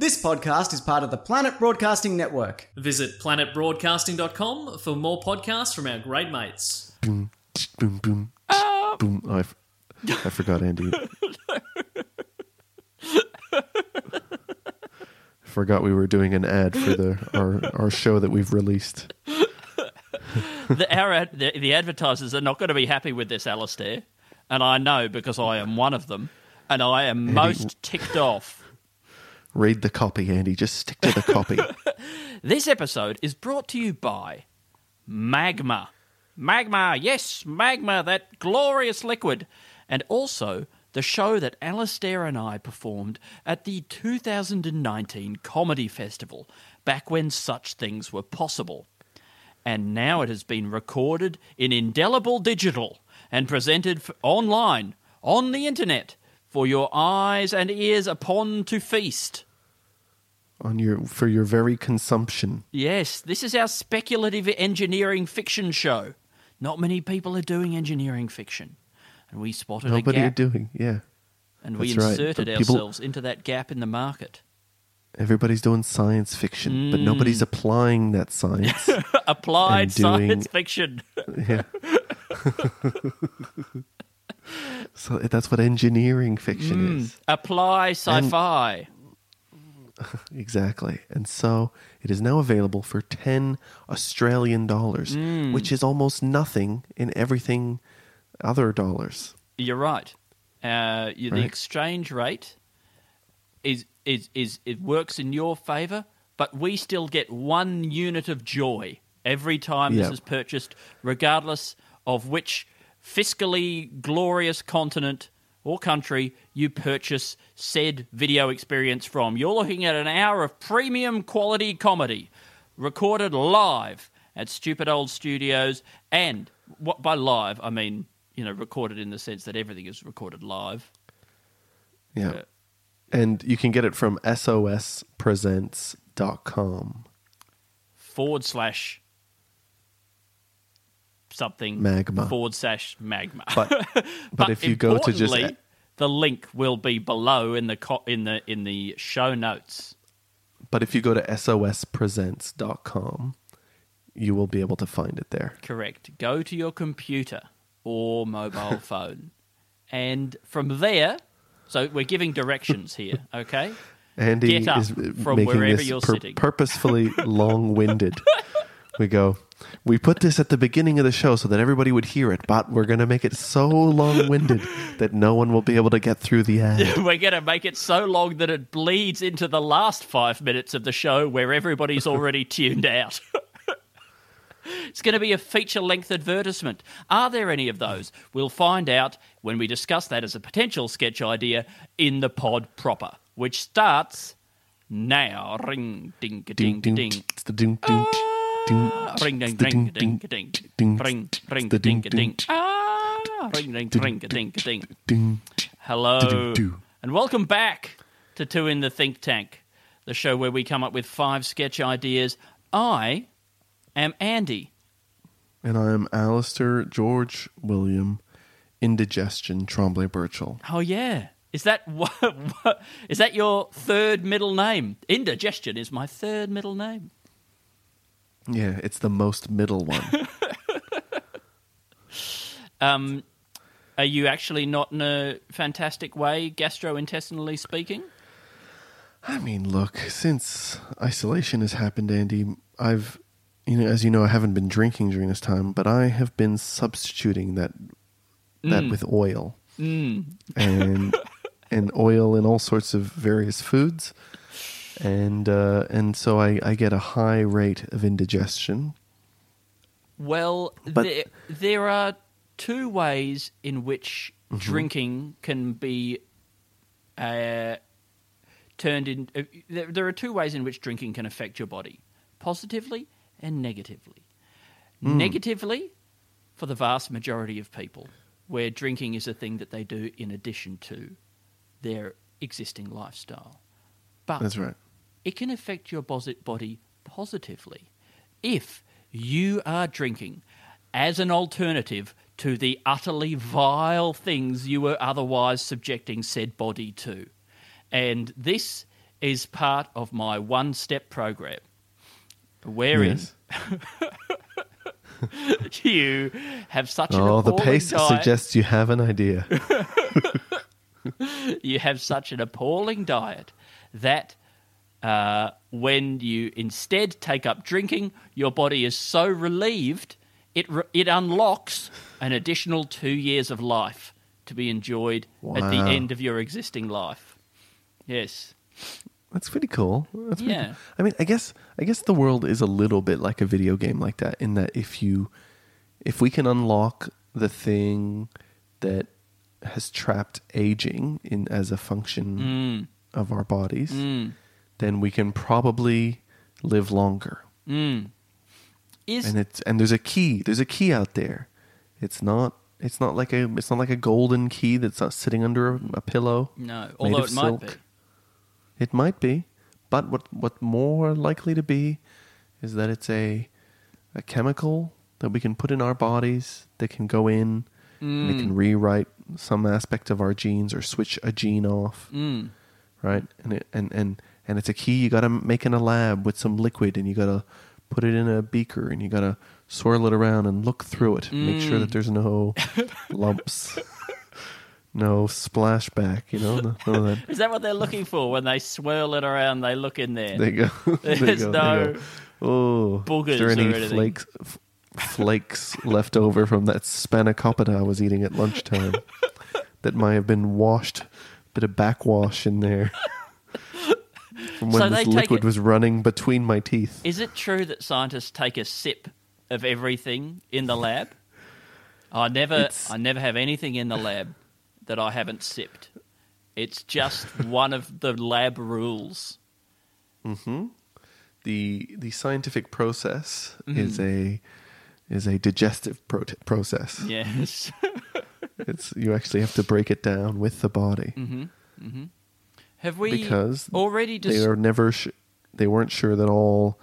This podcast is part of the Planet Broadcasting Network. Visit planetbroadcasting.com for more podcasts from our great mates. boom, boom, boom, ah. boom. Oh, I, f- I forgot, Andy. I forgot we were doing an ad for the our our show that we've released. the, our ad, the, the advertisers are not going to be happy with this, Alistair. And I know because I am one of them. And I am most ticked off. Read the copy, Andy. Just stick to the copy. This episode is brought to you by Magma. Magma, yes, Magma, that glorious liquid. And also the show that Alistair and I performed at the 2019 Comedy Festival, back when such things were possible. And now it has been recorded in indelible digital and presented online, on the internet, for your eyes and ears upon to feast. on your for your very consumption. Yes, this is our speculative engineering fiction show. Not many people are doing engineering fiction. And we spotted Nobody a are doing. Yeah, and we that's right. inserted people- ourselves into that gap in the market. everybody's doing science fiction, but nobody's mm. applying that science. Applied doing- science fiction. yeah. so that's what engineering fiction is. Apply sci-fi. Exactly. And so it is now available for 10 Australian dollars, Mm. which is almost nothing in everything other dollars. You're right. Uh, you, The exchange rate is is is it works in your favour, but we still get one unit of joy every time this is purchased, regardless of which fiscally glorious continent or country you purchase said video experience from. You're looking at an hour of premium quality comedy recorded live at Stupid Old Studios, and what by live I mean you know recorded in the sense that everything is recorded live. Yeah. Yeah. And you can get it from sospresents.com. forward slash something Magma. forward slash magma. But but, if you go to just the link will be below in the co- in the in the show notes. but if you go to sospresents.com, you will be able to find it there. Correct. Go to your computer or mobile phone, and from there. So we're giving directions here, okay? Andy Get up is from making wherever this you're pur- sitting. purposefully long-winded. we go. We put this at the beginning of the show so that everybody would hear it, but we're going to make it so long-winded that no one will be able to get through the ad. We're going to make it so long that it bleeds into the last five minutes of the show where everybody's already tuned out. it's going to be a feature length advertisement. Are there any of those? We'll find out when we discuss that as a potential sketch idea in the pod proper, which starts now. Ring, ding, ding, ding, ding. It's the ding, ding, ding. Ring, ding, the ding, ding, ding. Ring, ring, ding, ding, ding. Ah, ring, ding, ring, ding, ding. ding. Hello, and welcome back to Two in the Think Tank, the show where we come up with five sketch ideas. I am Andy. And I am Alistair George William Indigestion Tremblay Birchall. Oh yeah, is that what, what? Is that your third middle name? Indigestion is my third middle name. Yeah, it's the most middle one. Um, are you actually not in a fantastic way, gastrointestinally speaking? I mean, look, since isolation has happened, Andy, I've, you know, as you know, I haven't been drinking during this time, but I have been substituting that that with oil and and oil in all sorts of various foods, and uh, and so I, I get a high rate of indigestion. Well, But- there, there are two ways in which Mm-hmm. drinking can be uh, turned in. Uh, there, there are two ways in which drinking can affect your body positively and negatively. Negatively, for the vast majority of people, where drinking is a thing that they do in addition to their existing lifestyle. But That's right. It can affect your body positively if you are drinking as an alternative to the utterly vile things you were otherwise subjecting said body to. And this is part of my one step program, wherein Yes. you have such an Oh, the appalling pace diet. suggests you have an idea. you have such an appalling diet that uh, when you instead take up drinking, your body is so relieved it re- it unlocks an additional two years of life to be enjoyed at the end of your existing life. Yes. That's pretty cool. That's pretty Yeah. cool. I mean, I guess I guess the world is a little bit like a video game like that in that if you if we can unlock the thing that has trapped aging in as a function of our bodies, then we can probably live longer. Is And it's and there's a key. There's a key out there. It's not it's not like a it's not like a golden key that's not sitting under a, a pillow. no, although it might be. It might be, but what what more likely to be is that it's a a chemical that we can put in our bodies that can go in and it Mm. can rewrite some aspect of our genes or switch a gene off, Mm. right? And it, and and and it's a key you got to make in a lab with some liquid and you got to put it in a beaker and you got to swirl it around and look through it, and make sure Mm. that there's no lumps. No splashback, you know. No, of that. Is that what they're looking for when they swirl it around? They look in there. There you go. There's go, there you no go. Oh, boogers there any or anything. flakes f- flakes left over from that spanakopita I was eating at lunchtime that might have been washed, a bit of backwash in there from when So this liquid it- was running between my teeth. Is it true that scientists take a sip of everything in the lab? I never, It's- I never have anything in the lab that I haven't sipped. It's just one of the lab rules. Mm-hmm. the The scientific process Mm-hmm. is a is a digestive pro- process. Yes. It's you actually have to break it down with the body. Mm-hmm. Mm-hmm. Have we because already they are never sh- they weren't sure that all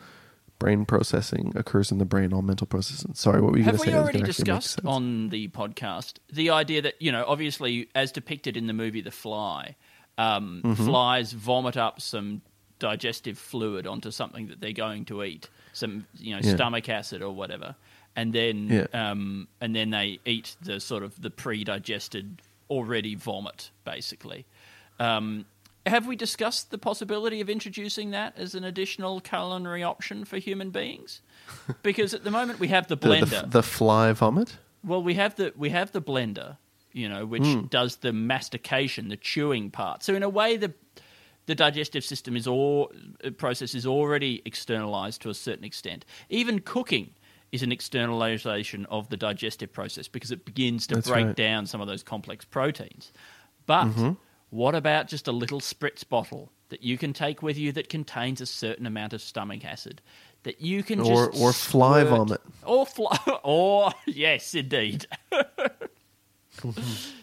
brain processing occurs in the brain all mental processing sorry what were you going to say That was already gonna actually make discussed on the podcast the idea that you know, obviously, as depicted in the movie The Fly, um, Mm-hmm. flies vomit up some digestive fluid onto something that they're going to eat, some you know Yeah. stomach acid or whatever, and then Yeah. um, and then they eat the sort of the pre-digested already vomit, basically. Um, have we discussed the possibility of introducing that as an additional culinary option for human beings? Because at the moment we have the the, blender. the, the fly vomit Well, we have the we have the blender, you know, which Hmm. does the mastication, the chewing part. So in a way, the the digestive system is all uh, process is already externalized to a certain extent. Even cooking is an externalization of the digestive process because it begins to That's break right. down some of those complex proteins. But Mm-hmm. What about just a little spritz bottle that you can take with you that contains a certain amount of stomach acid that you can Or- just or fly squirt- vomit. or fly or yes indeed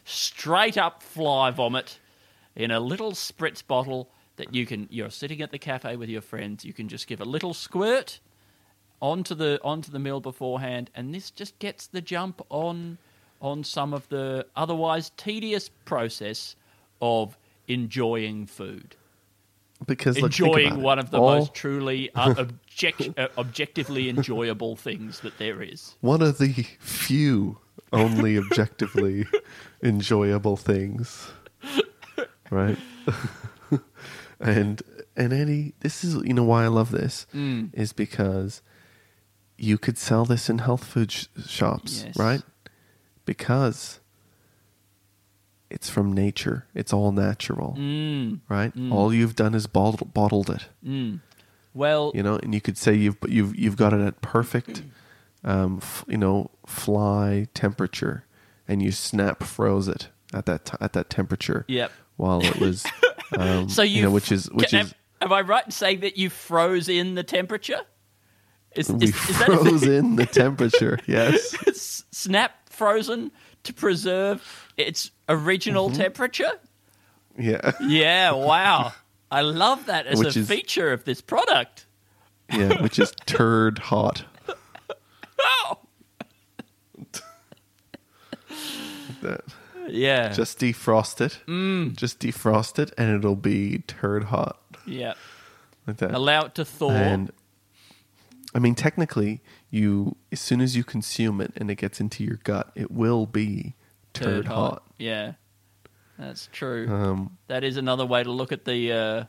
straight up fly vomit in a little spritz bottle that you can you're sitting at the cafe with your friends you can just give a little squirt onto the onto the meal beforehand and this just gets the jump on on some of the otherwise tedious process of enjoying food. Because enjoying one of the All- most truly uh, object, uh, objectively enjoyable things that there is. One of the few only objectively enjoyable things. Right? And and Eddie this is you know why I love this? Mm. is because you could sell this in health food sh- shops Yes. right? Because it's from nature it's all natural Mm. right all you've done is bottled, bottled it well you know, and you could say you've you've you've got it at perfect, um, f- you know, fly temperature, and you snap froze it at that t- at that temperature. Yep. While it was Um, So you, know, which is which am, is am I right in saying that you froze in the temperature? Is, we is, is that froze in the temperature. Yes. S- snap frozen to preserve its original Mm-hmm. temperature? Yeah. Yeah, wow. I love that as Which a is- feature of this product. Yeah. Which is turd hot. Oh, That. yeah. Just defrost it. Mm. Just defrost it, and it'll be turd hot yeah. like that. Allow it to thaw. And I mean, technically, you as soon as you consume it and it gets into your gut, it will be turd, hot. Yeah. That's true. Um, that is another way to look at the uh,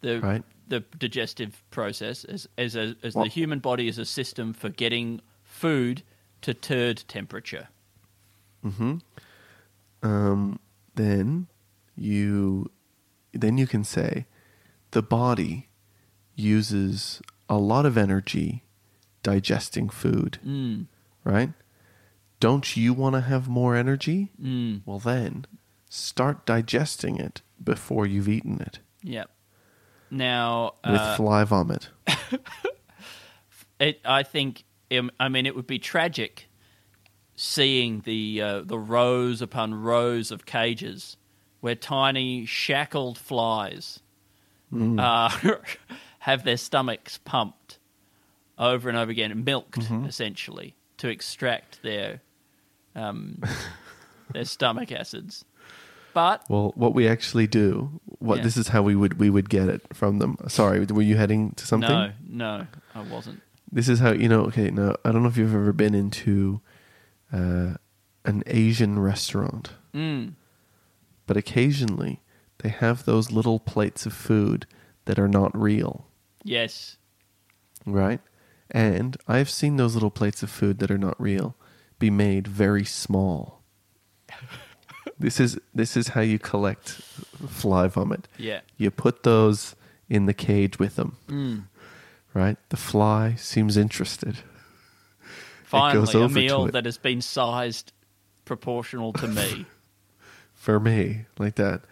the Right. the digestive process as as, a, as the Well- human body is a system for getting food to turd temperature. um, then you then you can say the body uses a lot of energy digesting food, Mm. right? Don't you want to have more energy? Mm. Well, then start digesting it before you've eaten it Yep. Now, with uh, fly vomit. it, I think, I mean, it would be tragic seeing the uh, the rows upon rows of cages where tiny shackled flies uh, have their stomachs pumped over and over again, milked essentially to extract their um, their stomach acids. But Well, what we actually do, what Yeah. this is how we would we would get it from them. Sorry, were you heading to something? no, no, I wasn't. This is how you know. Okay, now I don't know if you've ever been into uh, an Asian restaurant, Mm. but occasionally they have those little plates of food that are not real, Yes. right? And I've seen those little plates of food that are not real be made very small. this is this is how you collect fly vomit. Yeah. You put those in the cage with them, Mm. right? The fly seems interested. Finally, a meal that has been sized proportional to me. For me, like that,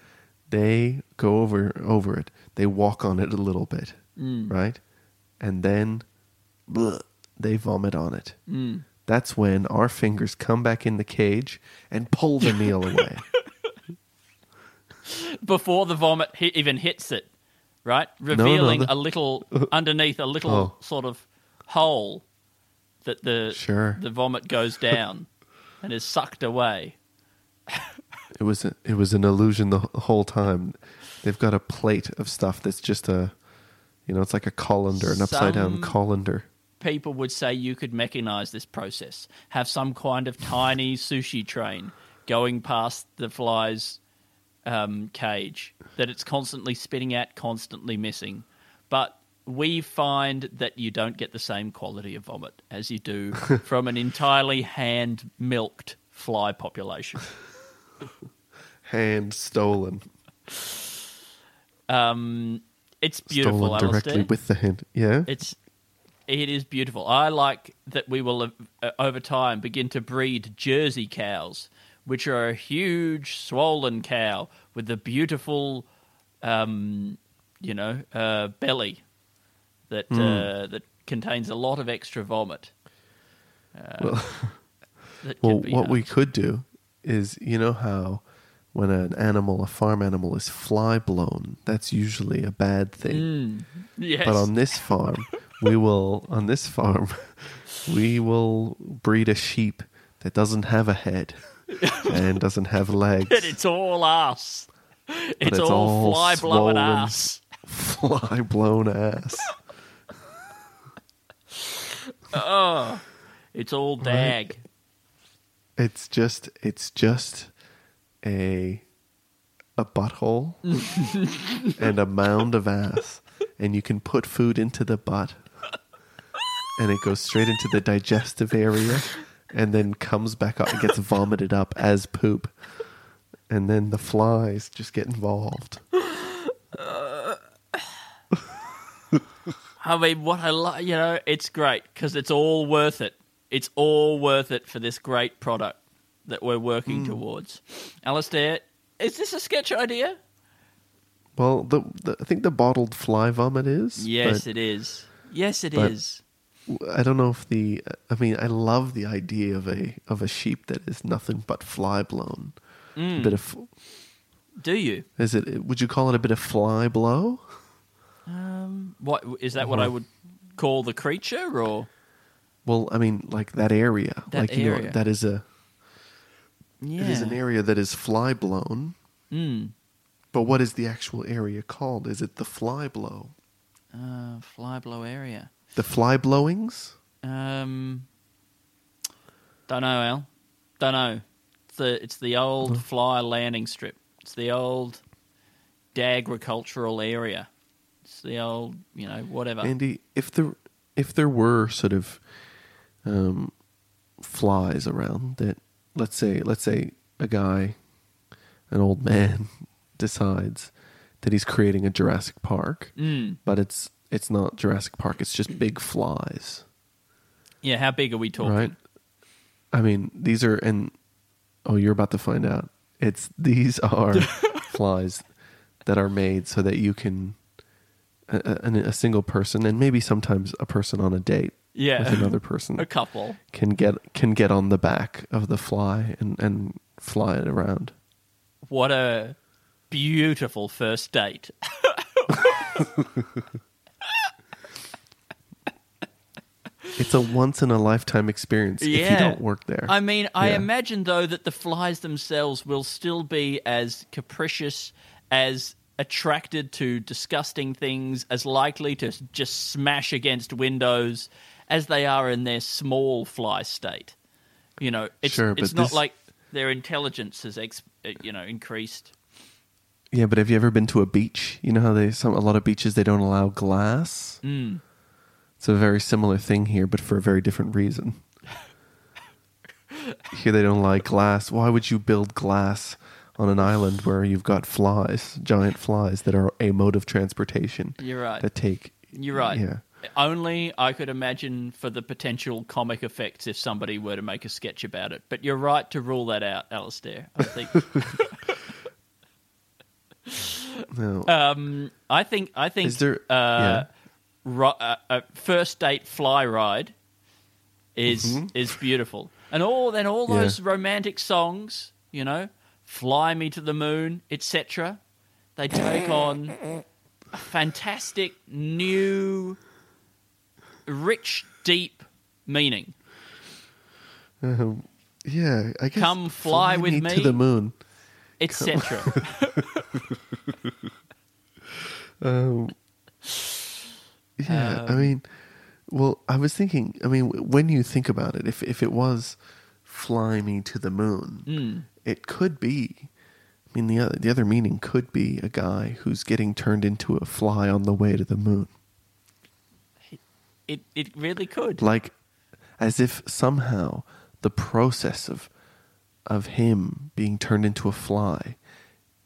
they go over over it. They walk on it a little bit, Mm. right? And then bleh, they vomit on it. Mm. That's when our fingers come back in the cage and pull the meal away. Before the vomit hit, even hits it, right? no, Revealing the- a little, underneath a little Oh. sort of hole that the, Sure. the vomit goes down and is sucked away. It was a, it was an illusion the whole time. They've got a plate of stuff that's just a, you know, it's like a colander, an upside down colander. People would say you could mechanize this process, have some kind of tiny sushi train going past the fly's um, cage that it's constantly spitting at, constantly missing. But we find that you don't get the same quality of vomit as you do from an entirely hand milked fly population. Hand stolen, Um, it's beautiful, stolen directly with the hand. Yeah, It's it is beautiful. I like that we will uh, over time begin to breed Jersey cows, which are a huge swollen cow with a beautiful, um, you know, uh, belly that Hmm. uh, that contains a lot of extra vomit. Uh, Well- Well, what we could do is, you know how when an animal, a farm animal, is fly blown, that's usually a bad thing. Mm, yes. But on this farm, we will on this farm, we will breed a sheep that doesn't have a head and doesn't have legs. And it's all ass. It's, it's all, all fly blown ass. Fly blown ass. Oh, it's all dag. It's just it's just a a butthole and a mound of ass, and you can put food into the butt, and it goes straight into the digestive area, and then comes back up and gets vomited up as poop, and then the flies just get involved. I mean, what I like, you know, it's great because it's all worth it. It's all worth it for this great product that we're working towards. Alistair, is this a sketch idea? Well, the, the I think the bottled fly vomit is. Yes, but it is. Yes, it is. I don't know if the. I mean, I love the idea of a of a sheep that is nothing but fly blown. Mm. A bit of. Do you? Is it? Would you call it a bit of fly blow? Um, what is that? What I would call the creature, or Well, I mean, like that area. That like you know, area. that is a. yeah? It is an area that is fly blown. Mm. But what is the actual area called? Is it the fly blow? Uh, fly blow area. The fly blowings? Um, don't know, Al. Don't know. It's the it's the old fly landing strip. It's the old agricultural area. It's the old, you know, whatever. Andy, if there if there were sort of um, flies around that, let's say let's say a guy, an old man, decides that he's creating a Jurassic Park, Mm. but it's it's not Jurassic Park. It's just big flies, Yeah, how big are we talking? right? I mean, these are and oh, you're about to find out. It's these are flies that are made so that you can a, a, a single person and maybe sometimes a person on a date Yeah. with another person A couple. can get can get on the back of the fly and and fly it around. What a beautiful first date. It's a once in a lifetime experience if you don't work there. I mean, I Yeah. imagine though that the flies themselves will still be as capricious, as attracted to disgusting things, as likely to just smash against windows as they are in their small fly state. You know, it's Sure, it's not this- like their intelligence has ex- uh, you know increased. yeah, but have you ever been to a beach? You know how they some a lot of beaches they don't allow glass. Mm. It's a very similar thing here, but for a very different reason. here they don't like glass. Why would you build glass on an island where you've got flies, giant flies that are a mode of transportation? You're right. That take. You're right. Yeah. Only I could imagine for the potential comic effects if somebody were to make a sketch about it. But you're right to rule that out, Alistair. I think. No. um, I think. I think. Is there- Uh, ri- uh, a first date fly ride is is beautiful, and all then all Mm-hmm. Yeah. those romantic songs, you know, "Fly Me to the Moon," etc. They take on a fantastic new, rich, deep meaning. Um, yeah, I guess. Come fly with to me. To the moon. Etc. Um, yeah, I Um, mean, well, I was thinking. I mean, when you think about it, if if it was fly me to the moon, Hmm. it could be. I mean, the other the other meaning could be a guy who's getting turned into a fly on the way to the moon, it it really could. like as if somehow the process of of him being turned into a fly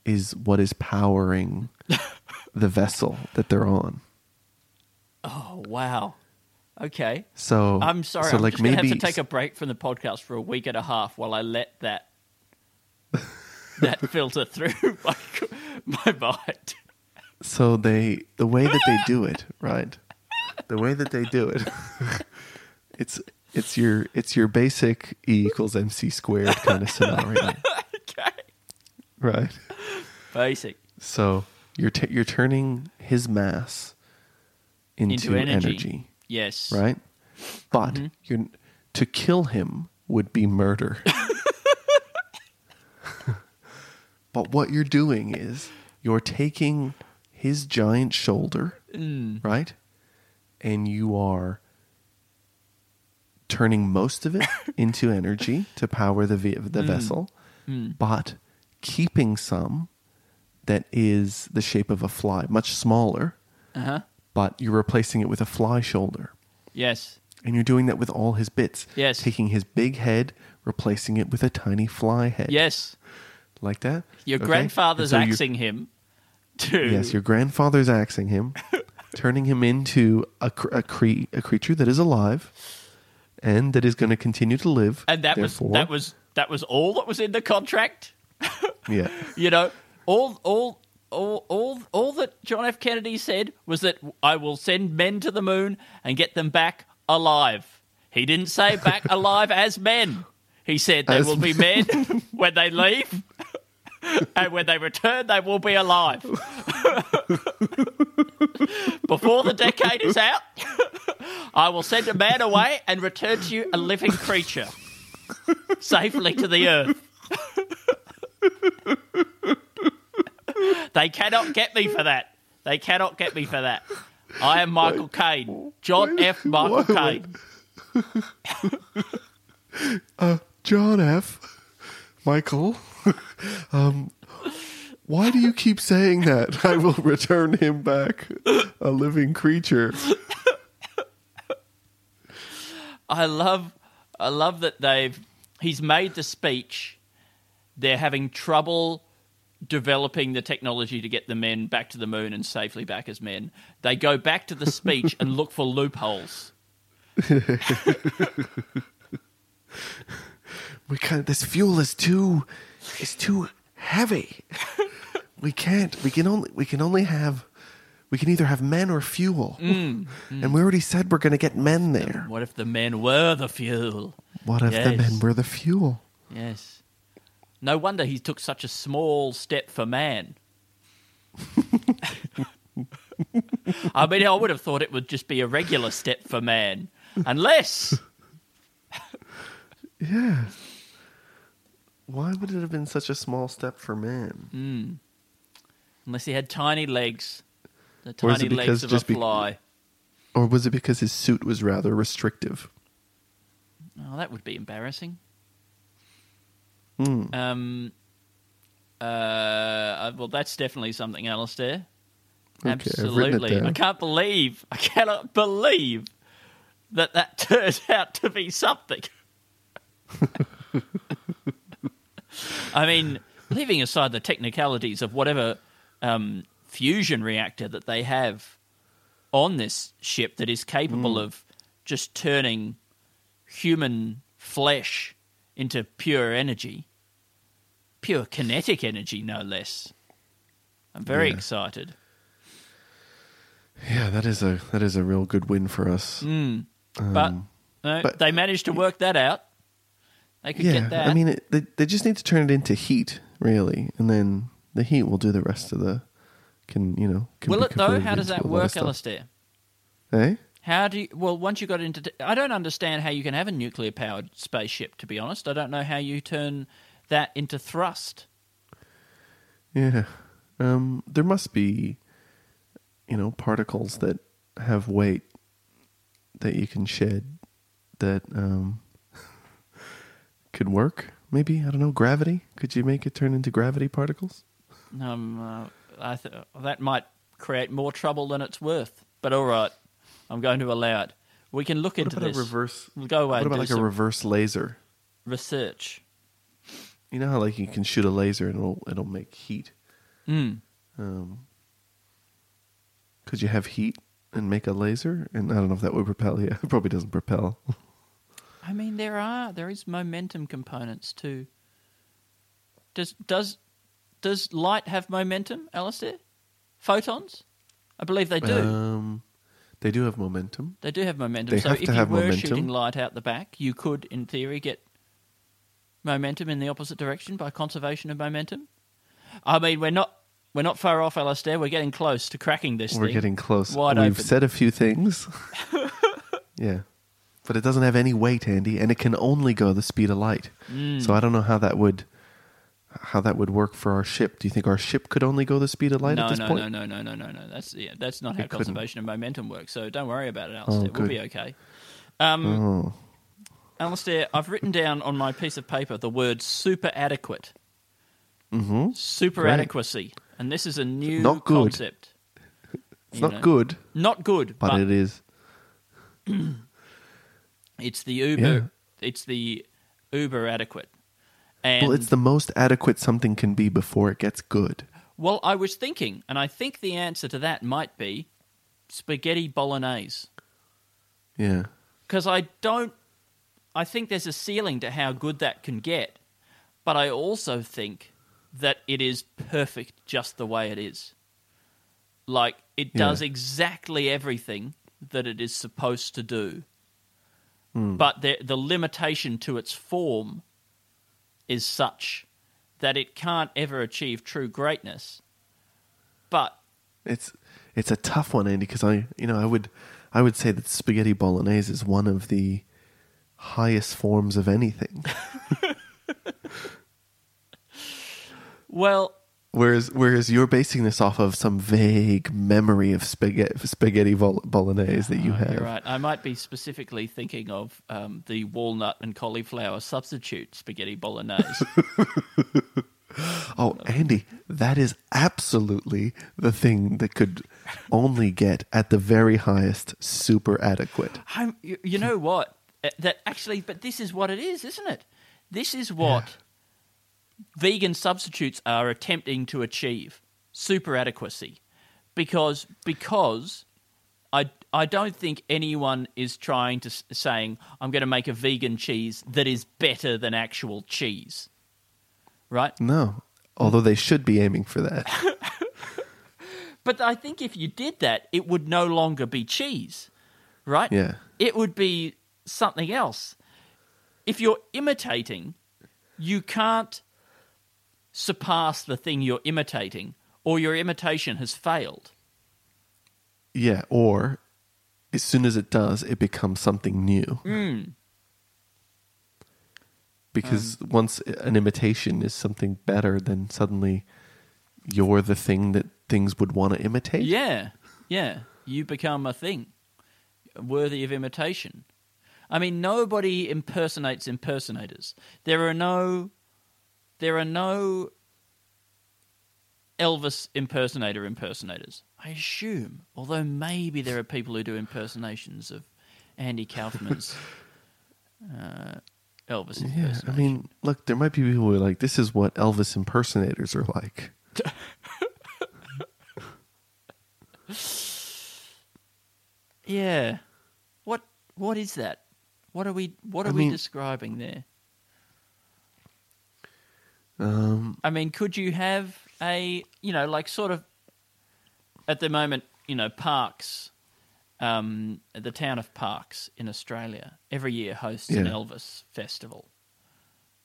is what is powering the vessel that they're on. Oh wow. Okay. So I'm sorry. So I'm like just maybe have to take a break from the podcast for a week and a half while I let that that filter through my my mind. so they the way that they do it, right? The way that they do it, it's it's your it's your basic E equals MC squared kind of scenario, Okay. right? Basic So you're t- you're turning his mass into, into energy. energy, Yes. right? But Mm-hmm. you're to kill him would be murder. but what you're doing is you're taking his giant shoulder, Mm. right? And you are turning most of it into energy to power the ve- Mm. the vessel, but keeping some that is the shape of a fly, much smaller, Uh huh. but you're replacing it with a fly shoulder. Yes. And you're doing that with all his bits. Yes. Taking his big head, replacing it with a tiny fly head. Yes. Like that? Your Okay? grandfather's so axing him to Yes, your grandfather's axing him, turning him into a, cr- a, cre- a creature that is alive and that is going to continue to live. and that Therefore- was that was that was all that was in the contract. Yeah. you know, all all all, all, all that John F. Kennedy said was that I will send men to the moon and get them back alive. He didn't say back alive as men. He said they As will be men when they leave, and when they return, they will be alive. Before the decade is out, I will send a man away and return to you a living creature safely to the earth. they cannot get me for that. They cannot get me for that. I am Michael Caine. John F. Michael Caine. Uh, John F. Michael, um, why do you keep saying that? I will return him back a living creature. I love I love that they've he's made the speech. They're having trouble developing the technology to get the men back to the moon and safely back as men. They go back to the speech and look for loopholes. We can't. This fuel is too, is too heavy. We can't. We can only. We can only have. We can either have men or fuel. Mm, mm. And we already said we're going to get men there. What if the men were the fuel? What if the Yes. men were the fuel? Yes. No wonder he took such a small step for man. I mean, I would have thought it would just be a regular step for man. Unless. Yeah. Why would it have been such a small step for man? Unless he had tiny legs. The tiny legs of a be- fly. Or was it because his suit was rather restrictive? Oh, that would be embarrassing. Hmm. Um. Uh. Well, that's definitely something, Alistair. Okay, I've written it Absolutely. I can't believe. I cannot believe that that turned out to be something. I mean, leaving aside the technicalities of whatever um, fusion reactor that they have on this ship that is capable Hmm. of just turning human flesh into pure energy, pure kinetic energy, no less. I'm very Yeah. excited. Yeah, that is a that is a real good win for us. but, no, but- they managed to work that out. They could yeah, get that. I mean, it, they they just need to turn it into heat, really, and then the heat will do the rest of the. Can you know? Can will it though? How does that a lot of work. Alistair? Eh? How do you, well once you got into? T- I don't understand how you can have a nuclear powered spaceship. To be honest, I don't know how you turn that into thrust. Yeah. Um, there must be, you know, particles that have weight that you can shed that um, could work. Maybe I don't know. Gravity? Could you make it turn into gravity particles? Um, uh, I th- that might create more trouble than it's worth. But all right, I'm going to allow it. We can look What into about this. a reverse? We'll go away What about like a reverse laser? research. You know how like you can shoot a laser and it'll it'll make heat. Mm. Um, could you have heat and make a laser? And I don't know if that would propel. Yeah, it probably doesn't propel. I mean, there are there is momentum components too. Does does does light have momentum, Alistair? Photons? I believe they do. Um, they do have momentum. they do have momentum. they so have if you were momentum. shooting light out the back, you could, in theory, get momentum in the opposite direction by conservation of momentum. I mean, we're not we're not far off, Alistair. We're getting close to cracking this. We're thing. getting close. Wide We've open. said a few things. yeah. But it doesn't have any weight, Andy, and it can only go the speed of light. Mm. So I don't know how that would how that would work for our ship. Do you think our ship could only go the speed of light no, at this no, point? no, no, no, no, no, no. That's yeah, that's not how couldn't. conservation of momentum works. So don't worry about it, Alistair. It will be okay. Um, Oh. Alistair, I've written down on my piece of paper the word super adequate. Mhm. Super adequacy. And this is a new Not good. concept. It's You not know. good, Not good, but, but, it is. it's the uber Yeah. it's the uber adequate. And well, it's the most adequate something can be before it gets good. well, I was thinking, and I think the answer to that might be spaghetti bolognese. Yeah. because I don't. I think there's a ceiling to how good that can get, but I also think that it is perfect just the way it is. Like it does Yeah. exactly everything that it is supposed to do. Hmm. But the the limitation to its form is such that it can't ever achieve true greatness. But It's it's a tough one, Andy, because I you know I would I would say that spaghetti bolognese is one of the highest forms of anything. well, Whereas, whereas you're basing this off of some vague memory of spaghetti, spaghetti bolognese that you have. You're right. I might be specifically thinking of um, the walnut and cauliflower substitute spaghetti bolognese. Oh, Andy, that is absolutely the thing that could only get at the very highest super adequate. I'm, you, you know what? Uh, That actually, but this is what it is, isn't it? This is what vegan substitutes are attempting to achieve: super adequacy, because because I I don't think anyone is trying to saying I'm going to make a vegan cheese that is better than actual cheese, right? No, although they should be aiming for that. But I think if you did that, it would no longer be cheese, right? Yeah. It would be something else. If you're imitating, you can't surpass the thing you're imitating, or your imitation has failed. Yeah, or as soon as it does, it becomes something new. Hmm. Because once an imitation is something better, then suddenly you're the thing that things would want to imitate. Yeah, yeah. You become a thing worthy of imitation. I mean, nobody impersonates impersonators. There are no, there are no Elvis impersonator impersonators. I assume, although maybe there are people who do impersonations of Andy Kaufman's uh, Elvis Yeah. I mean, look, there might be people who are like, this is what Elvis impersonators are like. yeah. What what is that? What are we what are I we describing there? Um, I mean, could you have a, you know, like sort of at the moment, you know, Parkes, um, the town of Parkes in Australia every year hosts an Elvis festival,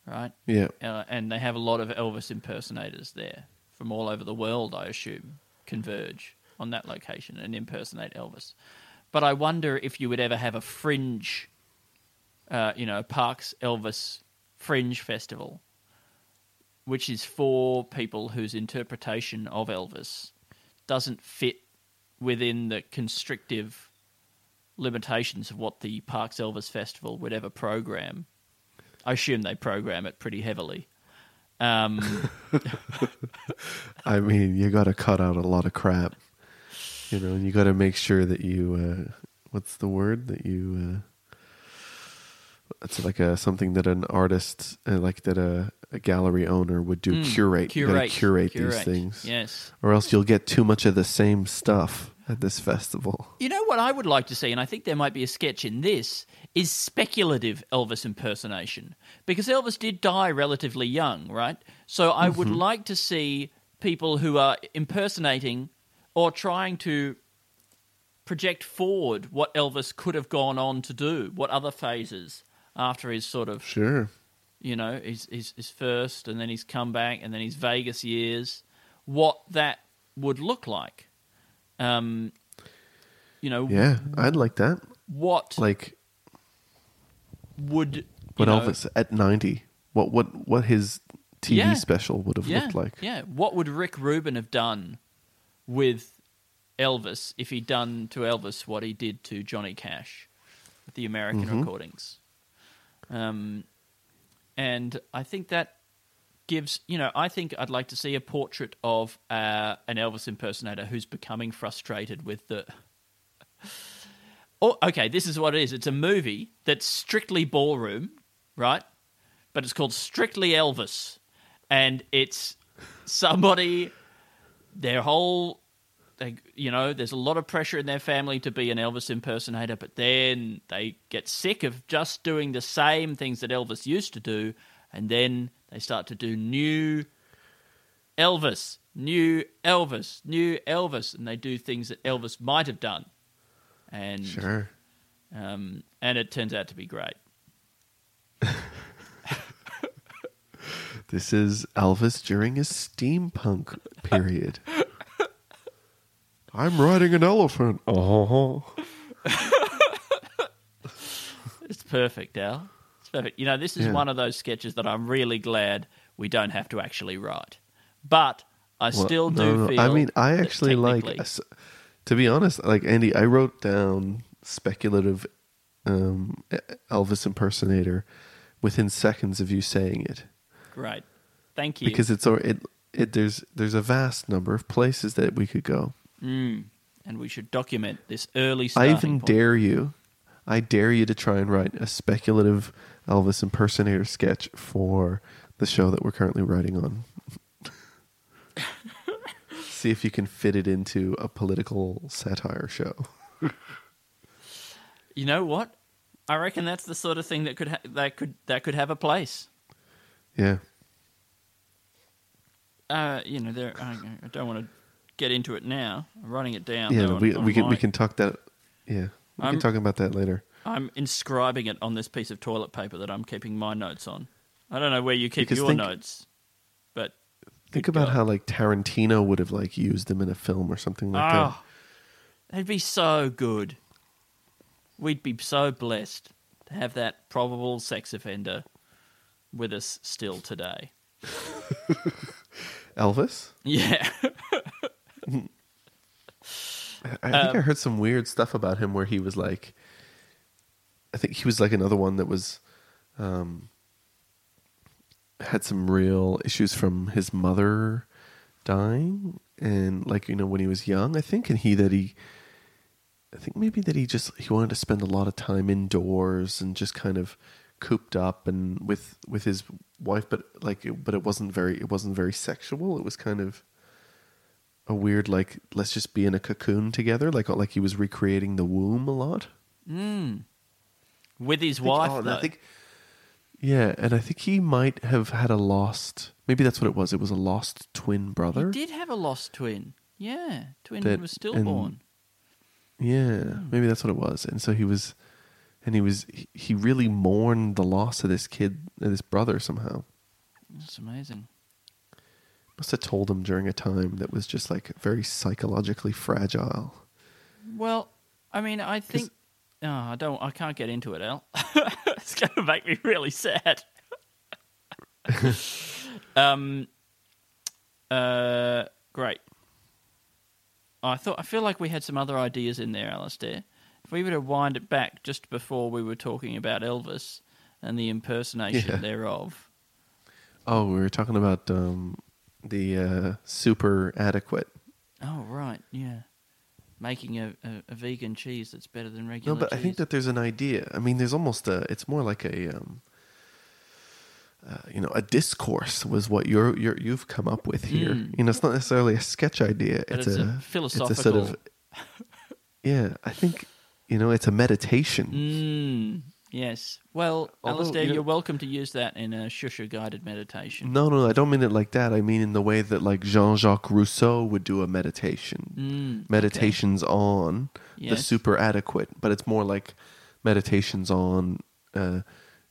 right? yeah. Uh, and they have a lot of Elvis impersonators there from all over the world, I assume, converge on that location and impersonate Elvis. But I wonder if you would ever have a fringe, uh, you know, Parkes Elvis fringe festival, which is for people whose interpretation of Elvis doesn't fit within the constrictive limitations of what the Parkes Elvis Festival would ever program. I assume they program it pretty heavily. Um, I mean, you got to cut out a lot of crap, you know, and you got to make sure that you, uh, what's the word that you, uh, it's like a something that an artist, uh, like that a, a gallery owner would do. Mm, curate, got to curate, these things, Yes. or else you'll get too much of the same stuff at this festival. You know what I would like to see, and I think there might be a sketch in this, is speculative Elvis impersonation. Because Elvis did die relatively young, right? So I would like to see people who are impersonating or trying to project forward what Elvis could have gone on to do, what other phases after his sort of Sure. You know, his, his, his first and then his comeback and then his Vegas years, what that would look like. Um, you know, Yeah, I'd like that. what Like would what know, Elvis at ninety, what what what his TV Yeah. special would have yeah, looked like. Yeah, what would Rick Rubin have done with Elvis if he'd done to Elvis what he did to Johnny Cash with the American Mm-hmm. recordings? Um, and I think that gives you know I think I'd like to see a portrait of uh, an Elvis impersonator who's becoming frustrated with the. Oh, okay. This is what it is. It's a movie that's strictly ballroom, right? But it's called Strictly Elvis, and it's somebody. Their whole, they, you know, there's a lot of pressure in their family to be an Elvis impersonator, but then they get sick of just doing the same things that Elvis used to do, and then they start to do new Elvis, new Elvis, new Elvis, and they do things that Elvis might have done, and Sure. um, and it turns out to be great. This is Elvis during his steampunk period. I'm riding an elephant. Oh. It's perfect, Al. It's perfect. You know, this is Yeah. one of those sketches that I'm really glad we don't have to actually write, but I still do feel. I mean, I that actually like. technically- To be honest, like Andy, I wrote down speculative um, Elvis impersonator within seconds of you saying it Great, thank you. because it's or it. It, there's there's a vast number of places that we could go. And we should document this early. I even point. dare you, I dare you to try and write a speculative Elvis impersonator sketch for the show that we're currently writing on. See if you can fit it into a political satire show. You know what? I reckon that's the sort of thing that could ha- that could that could have a place. Yeah. Uh, you know, there. I, I don't want to get into it now. I'm writing it down. Yeah, though, we on- we on can we can talk that yeah. We I'm- can talk about that later. I'm inscribing it on this piece of toilet paper that I'm keeping my notes on. I don't know where you keep Because your think- notes, but Think about God. how like Tarantino would have like used them in a film or something like oh, they'd be so good. We'd be so blessed to have that probable sex offender with us still today. Elvis? Yeah. I think Um, I heard some weird stuff about him where he was like, I think he was like another one that was, um, had some real issues from his mother dying and like you know when he was young. I think and he that he, I think maybe that he just he wanted to spend a lot of time indoors and just kind of cooped up and with with his wife, but like but it wasn't very it wasn't very sexual. It was kind of a weird like let's just be in a cocoon together like like he was recreating the womb a lot with his think- wife. oh, and I think yeah and i think he might have had a lost maybe that's what it was it was a lost twin brother He did have a lost twin. Yeah, twin That- was and- stillborn. yeah Hmm. maybe that's what it was and so he was and he was he- he really mourned the loss of this kid of this brother somehow That's amazing. Must have told him during a time that was just like very psychologically fragile Well, I mean, I think. Oh, I don't. I can't get into it, Al. it's going to make me really sad. um. Uh. Great. I thought. I feel like we had some other ideas in there, Alistair. If we were to wind it back just before we were talking about Elvis and the impersonation Yeah. thereof. oh we were talking about um the uh super adequate Oh right, yeah. Making a, a, a vegan cheese that's better than regular No, but I think that there's an idea. I mean, there's almost a. It's more like a, um, uh, you know, a discourse was what you're, you're you've come up with here. You know, it's not necessarily a sketch idea. It's, it's a a, It's a sort philosophical- of. Yeah, I think you know it's a meditation. Mm, yes. Well, Although, Alistair, you know- you're welcome to use that in a shusha guided meditation. No, no, I don't mean it like that. I mean in the way that like Jean-Jacques Rousseau would do a meditation. Mm, Meditations on the super adequate, but it's more like meditations on uh,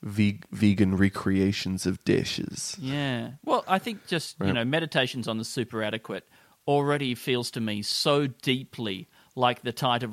ve- vegan recreations of dishes. Yeah. Well, I think just, you know, meditations on the super adequate already feels to me so deeply like the of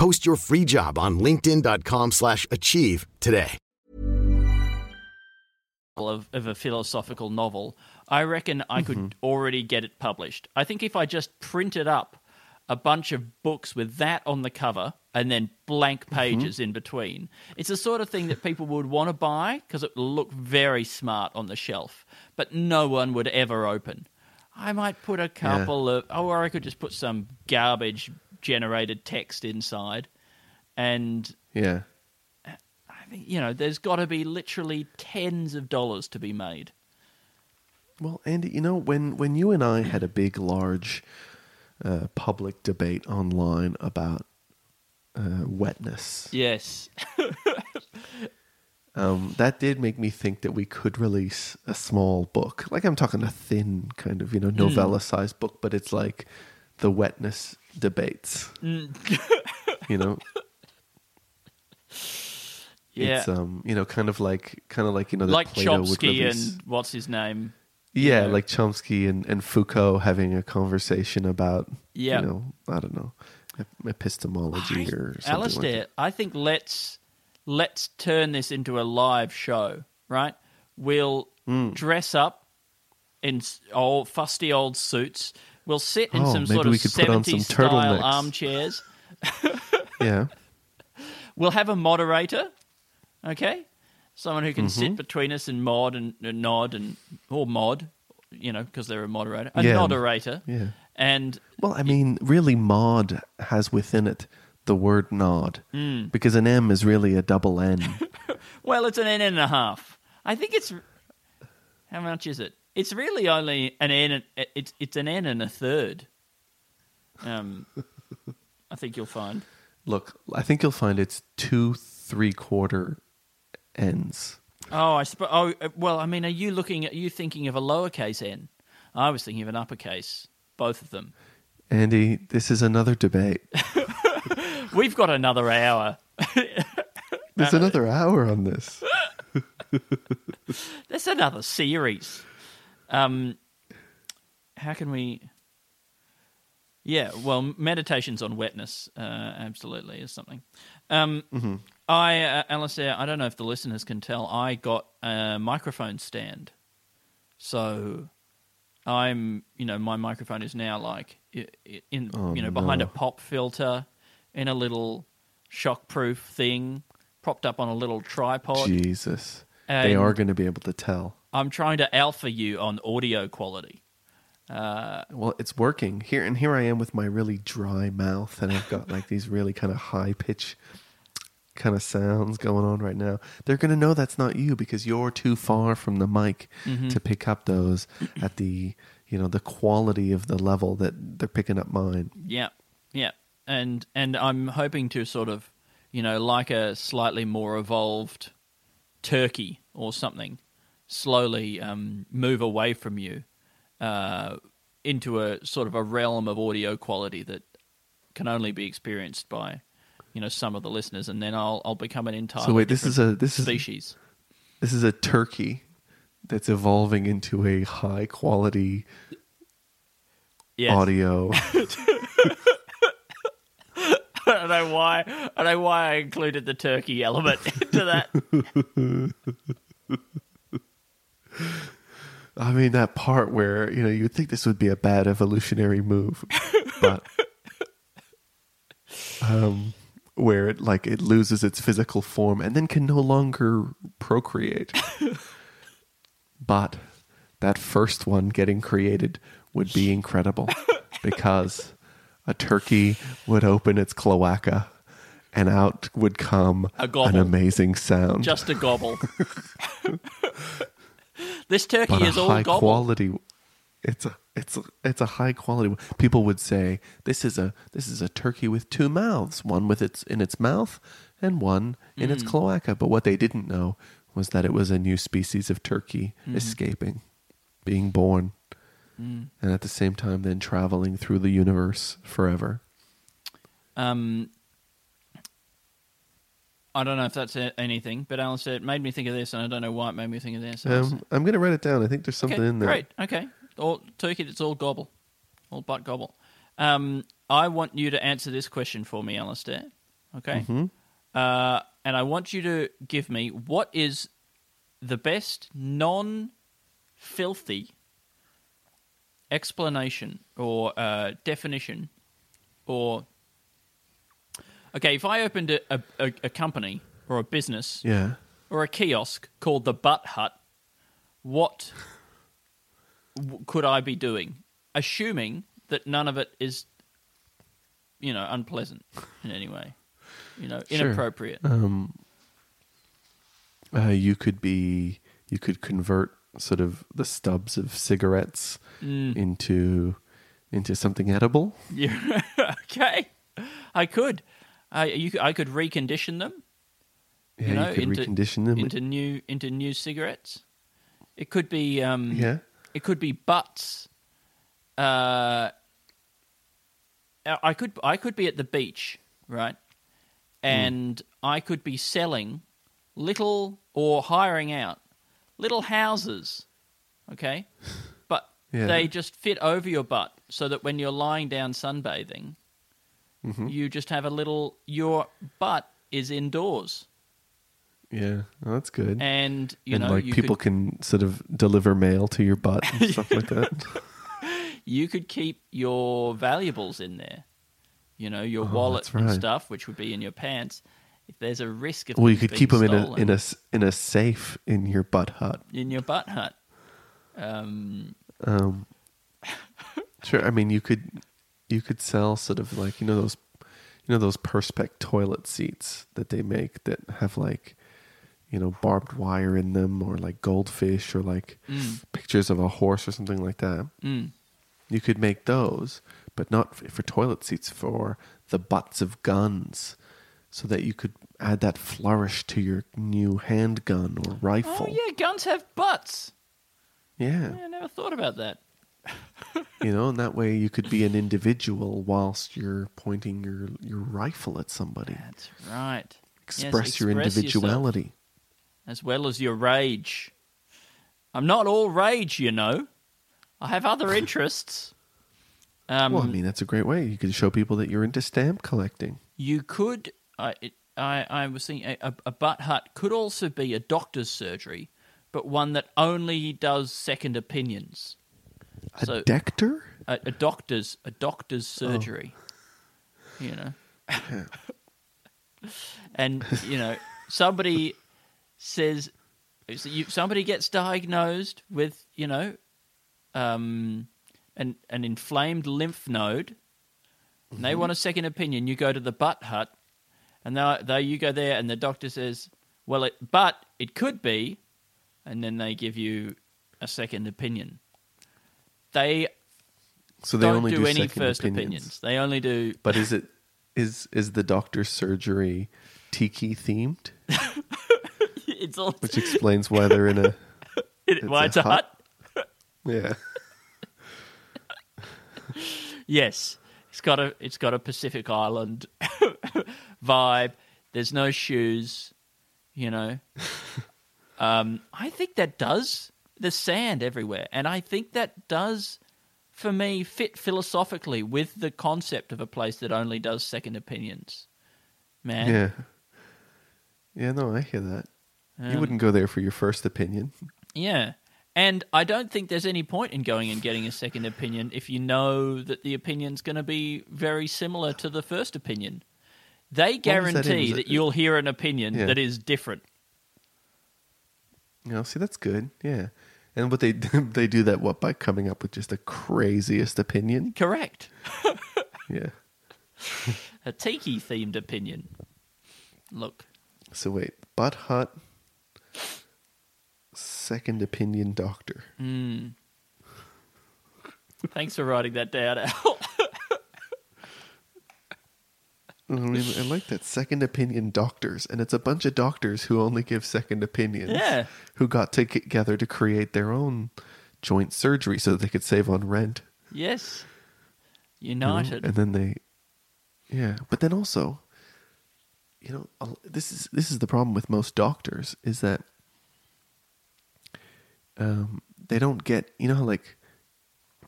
Post your free job on linkedin.com/achieve slash achieve today. of, of a philosophical novel, I reckon I could mm-hmm. already get it published. I think if I just printed up a bunch of books with that on the cover and then blank mm-hmm. pages in between, it's the sort of thing that people would want to buy because it will look very smart on the shelf, but no one would ever open. I might put a couple of, oh, or I could just put some garbage generated text inside, and Yeah. I think you know, there's got to be literally tens of dollars to be made. Well, Andy, you know when when you and I had a big, large uh, public debate online about uh, wetness, Yes, um, that did make me think that we could release a small book. Like I'm talking a thin kind of you know novella-sized book, but it's like the wetness debates. you know, yeah, it's um, you know, kind of like kind of like you know, like Plato Chomsky and what's his name? Yeah, know. like Chomsky and, and Foucault having a conversation about, Yeah. you know, I don't know, epistemology I- or something Alistair, like that. I think let's let's turn this into a live show, right? We'll Hmm. dress up in old fusty old suits. We'll sit in Oh, some sort of we could put on some 70s style armchairs. Yeah. We'll have a moderator, okay? Someone who can Mm-hmm. sit between us and mod and, and nod and or mod, you know, because they're a moderator, a Yeah. moderator, Yeah. and Well, I mean, really, mod has within it the word nod Hmm. because an M is really a double N. Well, it's an N and a half. I think it's how much is it? It's really only an N. and- It's it's an N and a third. Um, I think you'll find. Look, I think you'll find it's two three quarter N's. Oh, I suppose. Oh, uh, well. I mean, are you looking? Are you thinking of a lowercase n? I was thinking of an uppercase. Both of them. Andy, this is another debate. We've got another hour. There's another hour on this. That's another series. Um, how can we? Yeah, well, meditations on wetness, uh, absolutely, is something. Um, I, uh, Alistair, I don't know if the listeners can tell, I got a microphone stand. So I'm, you know, my microphone is now like in, Oh, you know, behind a pop filter in a little shockproof thing, propped up on a little tripod. Jesus. they are going to be able to tell. I'm trying to alpha you on audio quality. Uh, well, it's working here, and here I am with my really dry mouth, and I've got like these really kind of high pitch kind of sounds going on right now. They're gonna know that's not you because you're too far from the mic mm-hmm. to pick up those at the you know the quality of the level that they're picking up mine. Yeah, yeah, and and I'm hoping to sort of, you know, like a slightly more evolved turkey or something, slowly um, move away from you uh, into a sort of a realm of audio quality that can only be experienced by, you know, some of the listeners, and then I'll I'll become an entire So wait, this is a this is species. this is a turkey that's evolving into a high quality Yes. audio. I don't know why. I don't know why I included the turkey element into that. I mean that part where you know you'd think this would be a bad evolutionary move, but um, where it like it loses its physical form and then can no longer procreate. but that first one getting created would be incredible because a turkey would open its cloaca and out would come an amazing sound. Just a gobble. this turkey but is all high gobble. quality. It's a it's a, it's a high quality. People would say this is a this is a turkey with two mouths, one with its in its mouth and one in Mm. its cloaca. But what they didn't know was that it was a new species of turkey Mm. escaping, being born, and at the same time then traveling through the universe forever. Um, I don't know if that's anything, but Alistair, it made me think of this, and I don't know why it made me think of this. Um, I'm going to write it down. I think there's something okay, in there. Great. Okay. All turkey. It's all gobble. All butt gobble. Um, I want you to answer this question for me, Alistair. Okay. Mm-hmm. Uh, and I want you to give me what is the best non-filthy explanation or uh, definition or okay if i opened a, a, a, company or a business Yeah. or a kiosk called the butt hut what w- could I be doing, assuming that none of it is, you know, unpleasant in any way, you know, Sure. inappropriate. Uh, you could be you could convert sort of the stubs of cigarettes Mm. into into something edible. Yeah, okay, I could. I you could- I could recondition them. Yeah, you know, you could into, recondition them. into new into new cigarettes. It could be um, yeah. It could be butts. Uh, I could I could be at the beach, right? And I could be selling little or hiring out little houses, okay? But Yeah. they just fit over your butt so that when you're lying down sunbathing, you just have a little your butt is indoors. Yeah, well, that's good. And you and know, like you people could, can sort of deliver mail to your butt and stuff like that. you could keep your valuables in there. You know, your Oh, wallet that's and stuff, which would be in your pants. If there's a risk of Well, you could keep them being in a in a in a safe in your butt hut. in your butt hut. Um, Um, sure. I mean, you could you could sell sort of like you know those you know those perspex toilet seats that they make that have like you know barbed wire in them or like goldfish or like pictures of a horse or something like that. mm, You could make those, but not for toilet seats, for the butts of guns, so that you could add that flourish to your new handgun or rifle. oh yeah, guns have butts. yeah. Yeah, I never thought about that. You know, and that way you could be an individual whilst you're pointing your, your rifle at somebody. That's right. Yes, Express your express yourself, individuality. as well as your rage. I'm not all rage, you know. I have other interests. Um, well, I mean, that's a great way. You could show people that you're into stamp collecting. You could. I it, I, I was thinking a, a butt hut could also be a doctor's surgery, but one that only does second opinions. A So- dector? A, a doctor's a doctor's Oh. surgery. You know. and you know somebody says so you, somebody gets diagnosed with you know um, an an inflamed lymph node and they want a second opinion you go to the butt hut and they they you go there and the doctor says well it but it could be and then they give you a second opinion they So they don't only do, do, any first opinions. opinions they only do But is it is is the doctor's surgery tiki themed? it's all Which explains why they're in a it, why a it's a hut hut. yeah. Yes, it's got a it's got a Pacific Island vibe. There's no shoes, you know. um, I think that does. There's sand everywhere, and I think that does, for me, fit philosophically with the concept of a place that only does second opinions. Man, Yeah. Yeah, no, I hear that. you Um, wouldn't go there for your first opinion. Yeah. And I don't think there's any point in going and getting a second opinion if you know that the opinion's going to be very similar to the first opinion. They that guarantee that, it- you'll hear an opinion Yeah. that is different. You know, see that's good. Yeah. And what they they do that what by coming up with just the craziest opinion? Correct. Yeah. A tiki themed opinion. Look. So wait, butt hut second opinion doctor. Hmm. Thanks for writing that down, Al. I like that second opinion doctors, and it's a bunch of doctors who only give second opinions. Yeah. Who got together to create their own joint surgery so that they could save on rent. yes. you know? United. and then they, yeah. But then also, you know, this is this is the problem with most doctors is that um, they don't get you know how like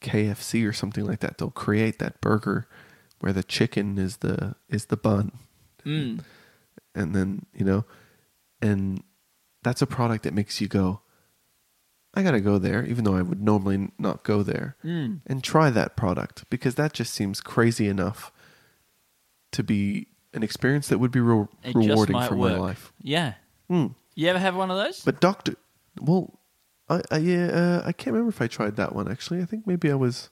KFC or something like that. They'll create that burger where the chicken is the is the bun, Mm. and then you know, and that's a product that makes you go. I gotta go there, even though I would normally not go there, Mm. and try that product because that just seems crazy enough to be an experience that would be re- rewarding for work. my life. Yeah. Hmm. You ever have one of those? But doctor, well, I, I yeah, uh, I can't remember if I tried that one actually. I think maybe I was,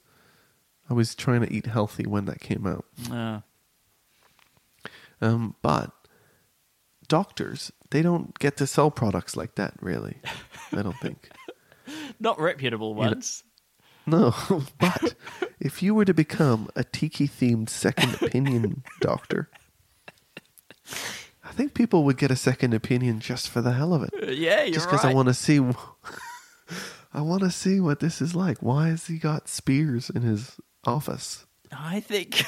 I was trying to eat healthy when that came out. Uh, Um, but doctors, they don't get to sell products like that, really. I don't think. not reputable ones. No, but if you were to become a tiki themed second opinion doctor, I think people would get a second opinion just for the hell of it. Uh, yeah, you're just because right. I want to see. I want to see what this is like. Why has he got spears in his office? I think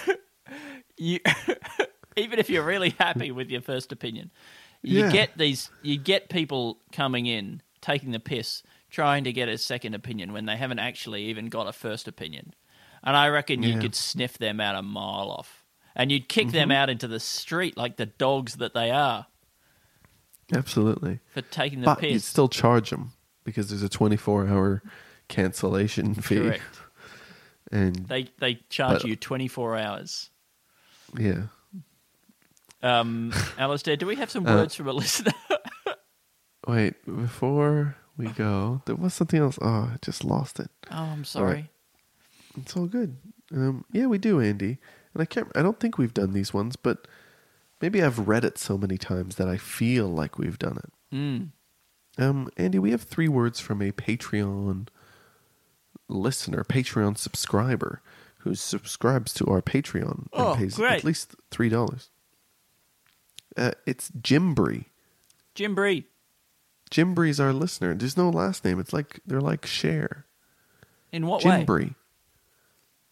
you, even if you're really happy with your first opinion, you Yeah. get these, you get people coming in taking the piss, trying to get a second opinion when they haven't actually even got a first opinion. And I reckon you could sniff them out a mile off, and you'd kick Mm-hmm. them out into the street like the dogs that they are Absolutely, for taking the but you'd piss. still charge them because there's a 24 hour cancellation fee, Correct. And They they charge But- you 24 hours. yeah. Um, Alistair, do we have some Uh, words from a listener? Wait, before we go, there was something else. Oh, I just lost it. oh, I'm sorry. It's all good. Um, yeah, we do, Andy. And I can't. I don't think we've done these ones, but maybe I've read it so many times that I feel like we've done it. Mm. Um, Andy, we have three words from a Patreon listener, Patreon subscriber, who subscribes to our Patreon and Oh, pays great. at least three dollars. Uh, it's Jimbree. Jim Bree. is our listener. There's no last name. It's like they're like Cher. In what way? Jimbree.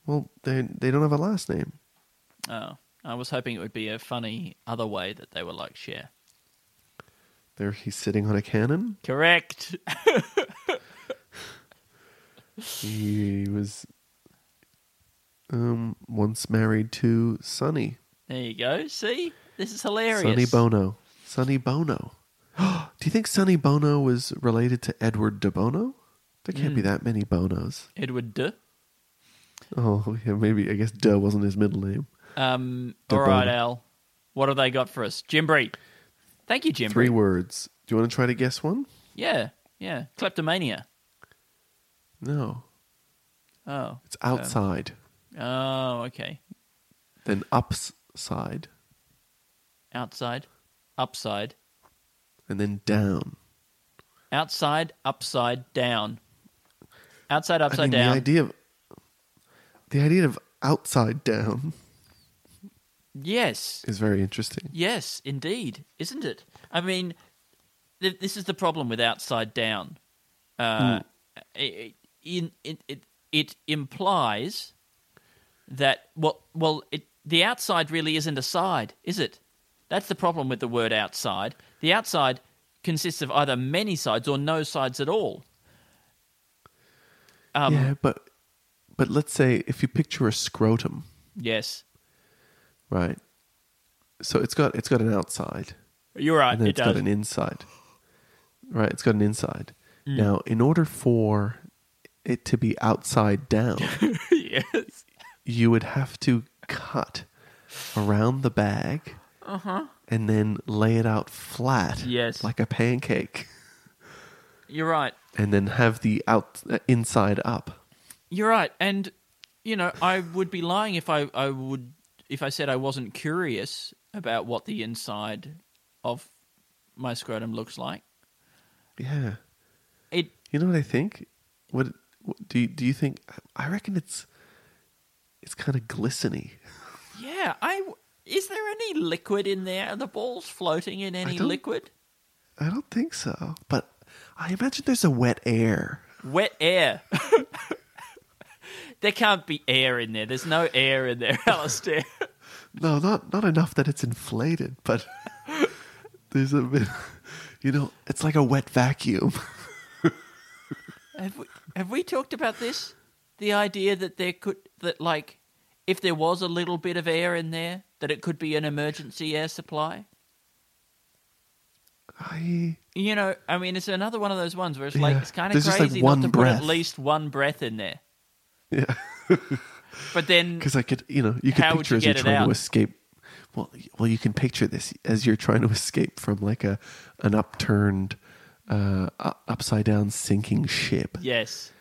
Well, they they don't have a last name. Oh, I was hoping it would be a funny other way that they were like Cher. There, he's sitting on a cannon. Correct. He was um once married to Sonny. there you go. See, this is hilarious. Sonny Bono. Sonny Bono. Do you think Sonny Bono was related to Edward de Bono? There can't Hmm. be that many Bonos. Edward De. Oh, yeah, maybe. I guess De wasn't his middle name. Um, De all right, Bono. Al. What have they got for us? Jim Bree. Thank you, Jim Three words. Do you want to try to guess one? Yeah, yeah. Kleptomania. No. Oh. It's outside. Oh, okay. then upside. Outside, upside, And then down. outside, upside, down. Outside, I upside mean, down. The idea of the idea of outside down yes. is very interesting. Yes, indeed, isn't it? I mean, th- this is the problem with outside down. Uh, it, in, it, it, it implies that well, well, it, the outside really isn't a side, is it? That's the problem with the word outside. The outside consists of either many sides or no sides at all. Um, yeah, but but let's say if you picture a scrotum, Yes, right? So it's got it's got an outside, you're right. and then It it's does. got an inside. Right, it's got an inside. Mm. Now, in order for it to be outside down, yes. you would have to cut around the bag Uh huh. and then lay it out flat. Yes. like a pancake You're right. and then have the out uh, inside up You're right, and you know, I would be lying if I, I would if I said I wasn't curious about what the inside of my scrotum looks like. yeah It you know what i think what do you do you think i reckon it's it's kind of glisteny yeah, I is there any liquid in there? Are the balls floating in any don't- liquid? i don't think so but i imagine there's a wet air Wet air. there can't be air in there. There's no air in there, Alistair. no not not enough that it's inflated but there's a bit you know it's like a wet vacuum Have we, have we talked about this? The idea that there could that like if there was a little bit of air in there, that it could be an emergency air supply. i You know, I mean, it's another one of those ones where it's like Yeah. it's kind of like, crazy one not to put breath. at least one breath in there. yeah But then, Because I could, you know, you could picture you as you're trying out? to escape. Well, well, you can picture this as you're trying to escape from like a an upturned uh, upside down sinking ship, Yes.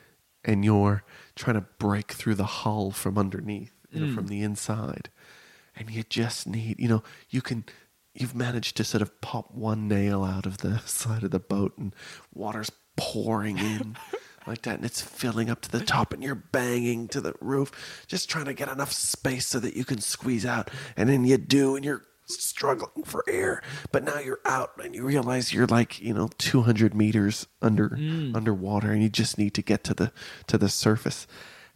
and you're trying to break through the hull from underneath, you know, from the inside, and you just need, you know, you can. You've managed to sort of pop one nail out of the side of the boat, and water's pouring in like that, and it's filling up to the top, and you're banging to the roof, just trying to get enough space so that you can squeeze out, and then you do, and you're struggling for air, but now you're out, and you realize you're like you know 200 meters under mm. underwater, and you just need to get to the to the surface,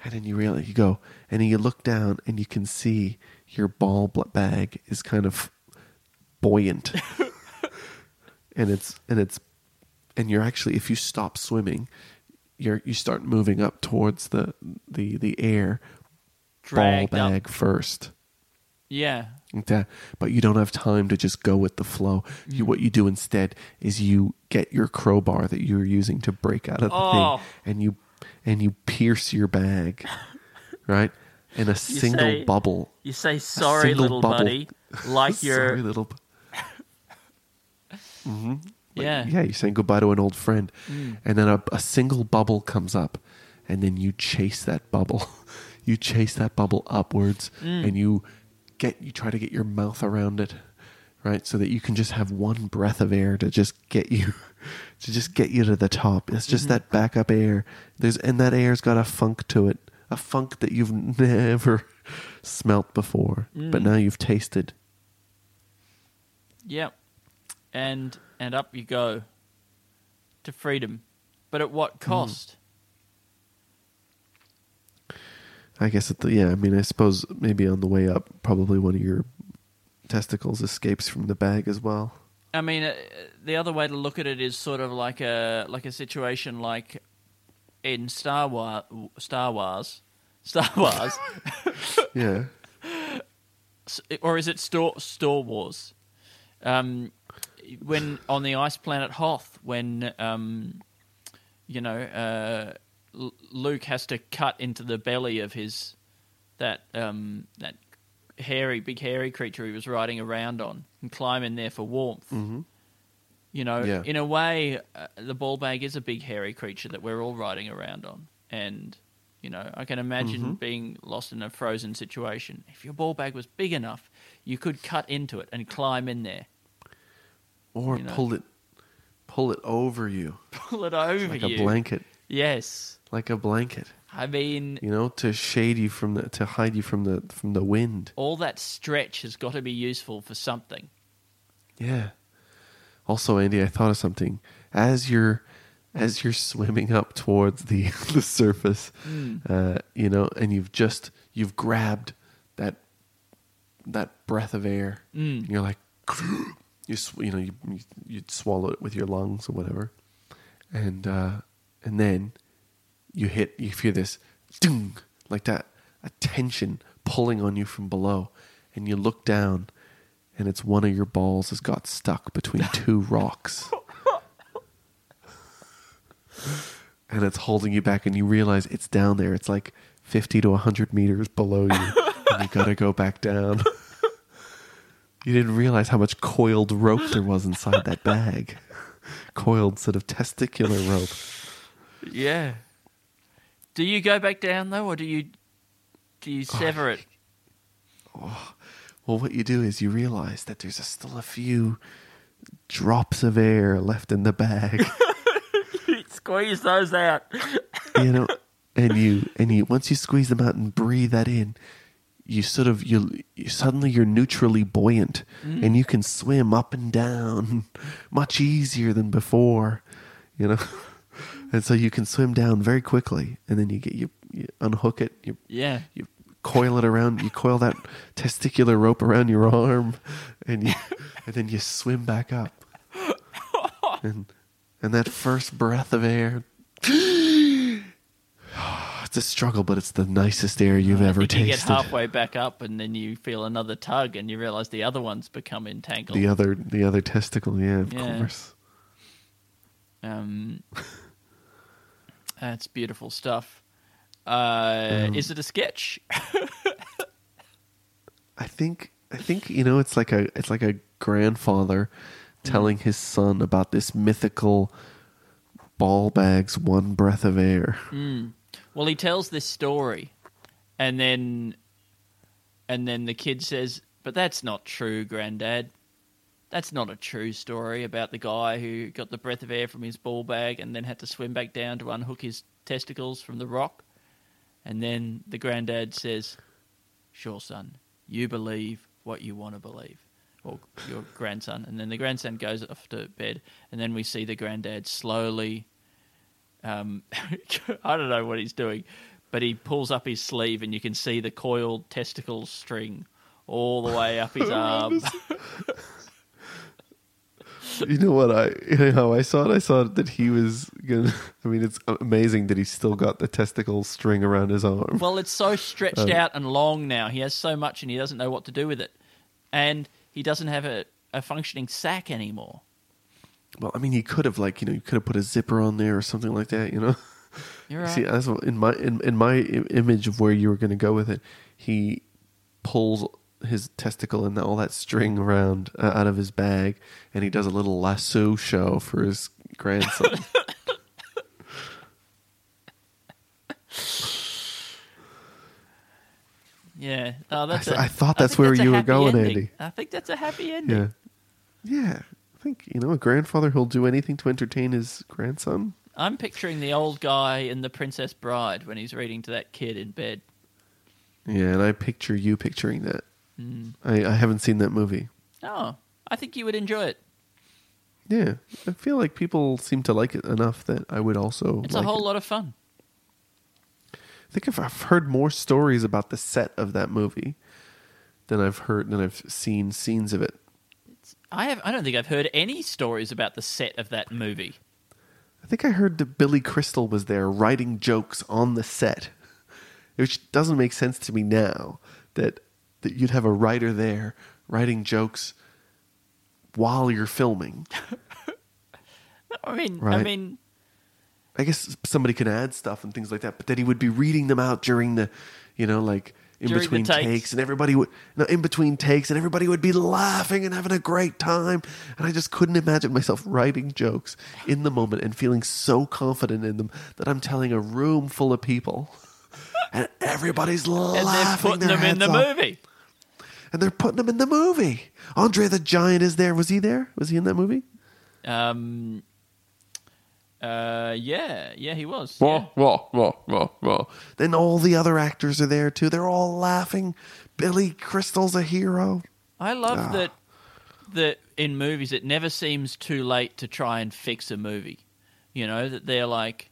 and then you realize you go, and then you look down, and you can see your ball bag is kind of buoyant and it's and it's and you're actually if you stop swimming you're you start moving up towards the the the air Dragged ball up. bag first Yeah. Like that but you don't have time to just go with the flow you what you do instead is you get your crowbar that you're using to break out of the Oh. thing and you and you pierce your bag right and a single say- bubble You say sorry, single little bubble. buddy, like Sorry, you're. little bu- yeah. yeah, you're saying goodbye to an old friend, Mm. and then a, a single bubble comes up, and then you chase that bubble, you chase that bubble upwards, Mm. and you get you try to get your mouth around it, right, so that you can just have one breath of air to just get you, to just get you to the top. It's just Mm-hmm. that backup air. There's and that air's got a funk to it, a funk that you've never smelt before, but Mm. now you've tasted. Yep. And and up you go to freedom. But at what cost? I guess at the yeah. I mean, I suppose maybe on the way up, probably one of your testicles escapes from the bag as well. I mean, uh, the other way to look at it is sort of like a like a situation like in Star Wars, Star Wars, Star Wars, Yeah, or is it Star Star Wars? Um, when on the ice planet Hoth, when um, you know uh, Luke has to cut into the belly of his that um, that hairy, big hairy creature he was riding around on and climb in there for warmth. Mm-hmm. You know, Yeah. in a way, uh, the ball bag is a big hairy creature that we're all riding around on, and you know, I can imagine being lost in a frozen situation. If your ball bag was big enough, you could cut into it and climb in there, or You know. pull it, pull it over you pull it over like you. Like a blanket, Yes, like a blanket. I mean, You know, to shade you from the, to hide you from the from the wind. all that stretch has got to be useful for something. Yeah. Also, Andy, I thought of something. As you're as you're swimming up towards the the surface, uh, you know, and you've just you've grabbed that that breath of air. And you're like, you sw- you know, you you you'd swallow it with your lungs or whatever, and uh, and then you hit you hear this ding like that a tension pulling on you from below, and you look down, and it's one of your balls has got stuck between two rocks. And it's holding you back, and you realize it's down there. It's like 50 to 100 meters below you, and you gotta go back down. You didn't realize how much coiled rope there was inside that bag. Coiled sort of testicular rope. Yeah. Do you go back down though, or do you do you oh, sever it? Oh, well, what you do is you realize that there's a, still a few drops of air left in the bag. You Squeeze those out. you know and you and you once you squeeze them out and breathe that in you sort of you, you suddenly you're neutrally buoyant mm. and you can swim up and down much easier than before you know and so you can swim down very quickly and then you get you, you unhook it you Yeah. you coil it around you coil that testicular rope around your arm and you and then you swim back up and and that first breath of air it's a struggle but it's the nicest air you've I ever think you get halfway back up, and then you feel another tug, and you realize the other one's become entangled. the other the other testicle yeah of Yeah. course Um, that's beautiful stuff. Uh, Um, is it a sketch? I think I think you know it's like a it's like a grandfather telling his son about this mythical ball bag's one breath of air. Well, he tells this story, and then, and then the kid says, "But that's not true, Granddad. That's not a true story about the guy who got the breath of air from his ball bag and then had to swim back down to unhook his testicles from the rock." And then the granddad says, "Sure, son, you believe what you want to believe." Or your grandson, and then the grandson goes off to bed, and then we see the granddad slowly um, I don't know what he's doing, but he pulls up his sleeve and you can see the coiled testicle string all the way up his arm. You know what I you know how I saw it? I saw that he was gonna I mean it's amazing that he's still got the testicle string around his arm. well, it's so stretched um, out and long now. He has so much and he doesn't know what to do with it. And he doesn't have a, a functioning sack anymore. Well, I mean he could have like, you know, you could have put a zipper on there or something like that, you know. You're right. See, what, in my in, in my image of where you were going to go with it, he pulls his testicle and all that string around uh, out of his bag, and he does a little lasso show for his grandson. yeah. Oh, that's th- a- I thought that's think where a you were going, ending. Andy. I think that's a happy ending. yeah, yeah. I think you know a grandfather who'll do anything to entertain his grandson. I'm picturing the old guy in The Princess Bride when he's reading to that kid in bed. Yeah, and I picture you picturing that. Mm. I, I haven't seen that movie. Oh, I think you would enjoy it. Yeah, I feel like people seem to like it enough that I would also. It's like a whole it. lot of fun. I think I've, I've heard more stories about the set of that movie than I've heard than I've seen scenes of it. I have. I don't think I've heard any stories about the set of that movie. I think I heard that Billy Crystal was there writing jokes on the set, which doesn't make sense to me now. That that you'd have a writer there writing jokes while you're filming. I mean, I mean, I guess somebody can add stuff and things like that, but that he would be reading them out during the, you know, like in between takes. takes. and everybody would, no, in between takes, and everybody would be laughing and having a great time. And I just couldn't imagine myself writing jokes in the moment and feeling so confident in them that I'm telling a room full of people, and everybody's and they're putting them in the off. movie. And they're putting them in the movie. Andre the Giant is there. Was he there? Was he in that movie? Um, uh, yeah, yeah, he was. Wah, yeah. wah, wah, wah. Then all the other actors are there too. They're all laughing. Billy Crystal's a hero. I love Ah. that. That in movies, it never seems too late to try and fix a movie. You know that they're like,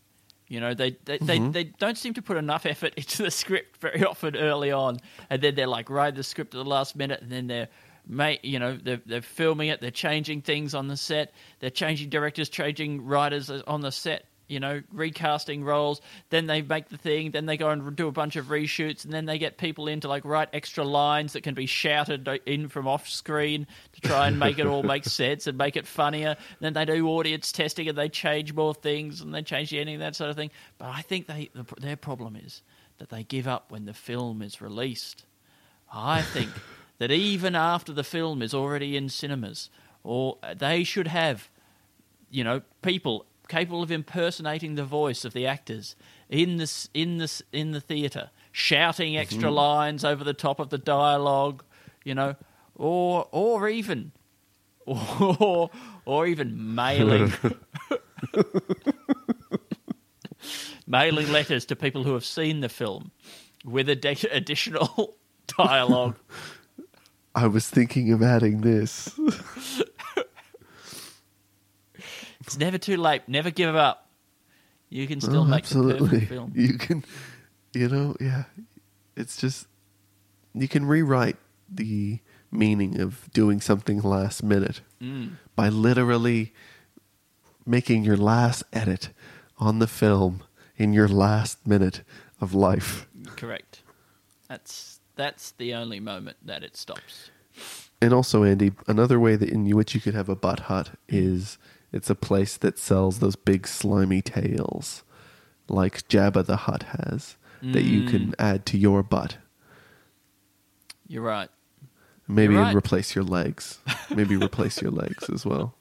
you know, they they, they Mm-hmm. they don't seem to put enough effort into the script very often early on, and then they're like write the script at the last minute, and then they're Mate, you know they're, they're filming it. They're changing things on the set. They're changing directors, changing writers on the set. You know, recasting roles. Then they make the thing. Then they go and do a bunch of reshoots, and then they get people in to like write extra lines that can be shouted in from off screen to try and make it all make sense and make it funnier. then they do audience testing and they change more things and they change the ending, that sort of thing. But I think they the, their problem is that they give up when the film is released. I think that even after the film is already in cinemas, or uh, they should have, you know, people capable of impersonating the voice of the actors in this in this in the theater, shouting extra mm-hmm. lines over the top of the dialogue, you know, or or even or or even mailing mailing letters to people who have seen the film with addi- additional dialogue. I was thinking of adding this. It's never too late. Never give up. You can still Oh, make the perfect film. You can, you know, yeah. It's just you can rewrite the meaning of doing something last minute Mm. by literally making your last edit on the film in your last minute of life. Correct. That's that's the only moment that it stops. And also, Andy, another way that in which you could have a butt hut is it's a place that sells those big slimy tails, like Jabba the Hutt has, that you can mm. add to your butt. You're right. Maybe You're right. replace your legs. Maybe replace your legs as well.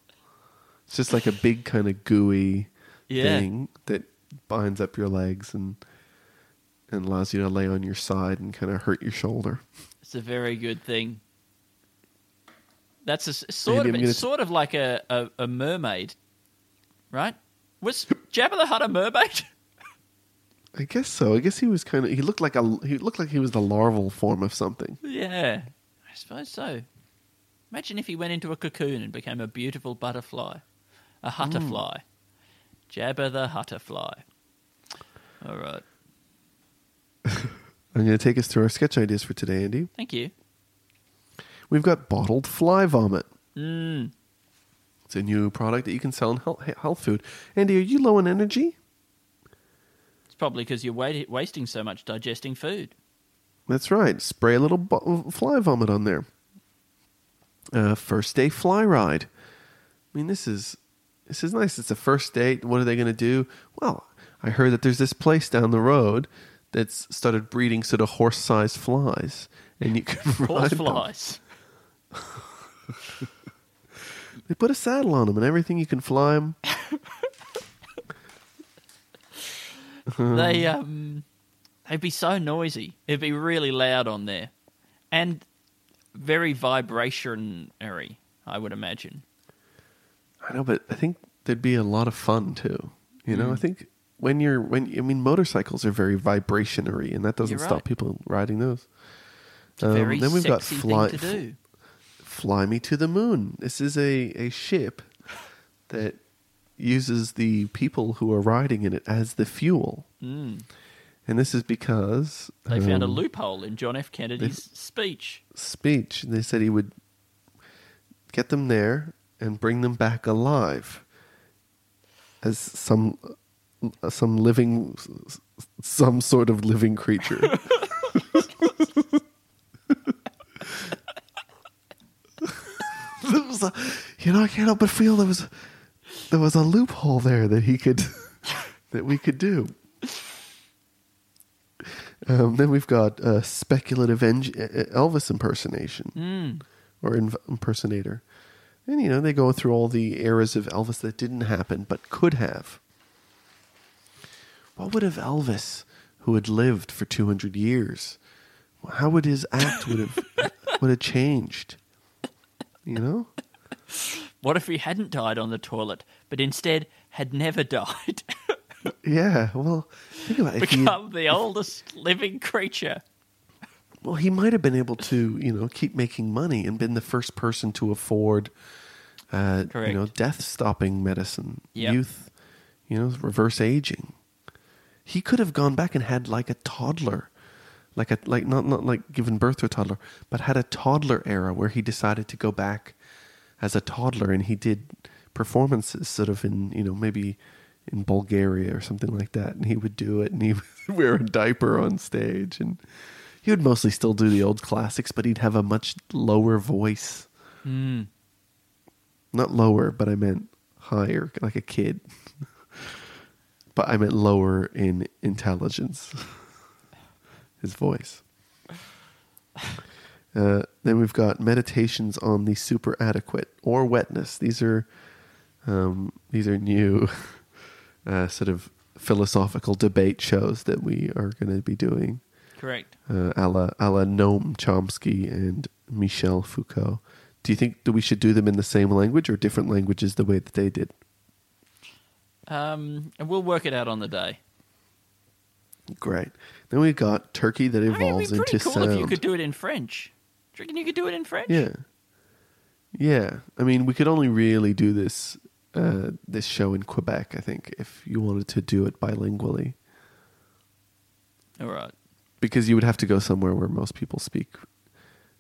It's just like a big kind of gooey, Yeah. thing that binds up your legs and and allows you to lay on your side and kind of hurt your shoulder. It's a very good thing. That's a, sort Andy, of it's sort of like a, a, a mermaid, right? Was Jabba the Hutt a mermaid? I guess so. I guess he was kind of he looked like a he looked like he was the larval form of something. yeah, I suppose so. Imagine if he went into a cocoon and became a beautiful butterfly, a hutterfly. Mm. Jabba the Hutterfly. All right. I'm going to take us through our sketch ideas for today, Andy. Thank you. We've got bottled fly vomit. Mm. It's a new product that you can sell in health, health food. Andy, are you low in energy? It's probably because you're wa- wasting so much digesting food. That's right. Spray a little bo- fly vomit on there. Uh, first day fly ride. I mean, this is this is nice. It's a first date. What are they going to do? Well, I heard that there's this place down the road that's started breeding sort of horse-sized flies, and you can ride them. They put a saddle on them and everything. You can fly them. they um they'd be so noisy. It'd be really loud on there, and very vibrationary. I would imagine. I know, but I think there'd be a lot of fun too. You know, I think when you're when I mean motorcycles are very vibrationary, and that doesn't You're stop people riding those. Um, then we've got fly- thing to do. Fly Me to the Moon. This is a, a ship that uses the people who are riding in it as the fuel. Mm. And this is because They found a um, loophole in John F. Kennedy's speech. speech. They said he would get them there and bring them back alive as some some living some sort of living creature. was a, you know, I can't help but feel there was there was a loophole there that he could that we could do. Um, then we've got uh, speculative eng- uh, Elvis impersonation or inv- impersonator. And, you know, they go through all the eras of Elvis that didn't happen but could have. What would have Elvis, who had lived for 200 years, how would his act would have would have changed? You know? What if he hadn't died on the toilet, but instead had never died? Yeah, well, think about it. If he had- Become the oldest living creature. Well, he might have been able to, you know, keep making money and been the first person to afford, uh, you know, death-stopping medicine, Yep. youth, you know, reverse aging. He could have gone back and had like a toddler, like a like not not like given birth to a toddler, but had a toddler era where he decided to go back as a toddler and he did performances sort of in you know maybe in Bulgaria or something like that, and he would do it and he would wear a diaper on stage and he would mostly still do the old classics, but he'd have a much lower voice. Mm. Not lower, but I meant higher, like a kid. but I meant lower in intelligence. His voice. Uh, then we've got meditations on the super adequate or wetness. These are um, these are new uh, sort of philosophical debate shows that we are going to be doing Correct. uh, a, la, a la Noam Chomsky and Michel Foucault. Do you think that we should do them in the same language or different languages the way that they did? Um, and we'll work it out on the day. Great. Then we got turkey that I mean, it'd evolves be pretty into cool sound. if you could do it in French. Do you reckon you could do it in French? Yeah. Yeah. I mean, we could only really do this uh, this show in Quebec, I think, if you wanted to do it bilingually. All right. Because you would have to go somewhere where most people speak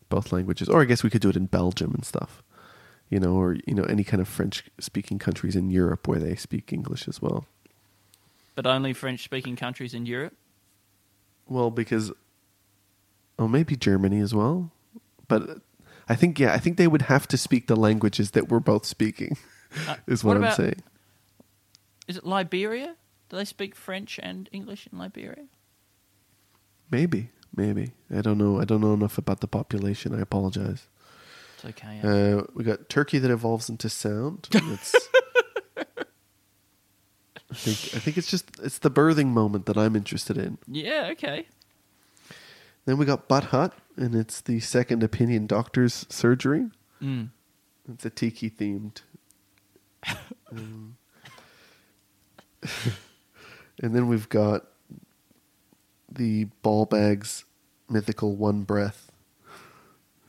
both languages. Or I guess we could do it in Belgium and stuff. You know, or you know, any kind of French speaking countries in Europe where they speak English as well. But only French speaking countries in Europe? Well, because oh, maybe Germany as well. But I think yeah, I think they would have to speak the languages that we're both speaking. Uh, is what, I'm saying. Is it Liberia? Do they speak French and English in Liberia? Maybe, maybe. I don't know. I don't know enough about the population. I apologize. It's okay. Uh, we got turkey that evolves into sound. That's I think I think it's just it's the birthing moment that I'm interested in. Yeah, okay. Then we got Butt Hut, and it's the second opinion doctor's surgery. Mm. It's a tiki themed. Um, and then we've got the ball bags mythical one breath.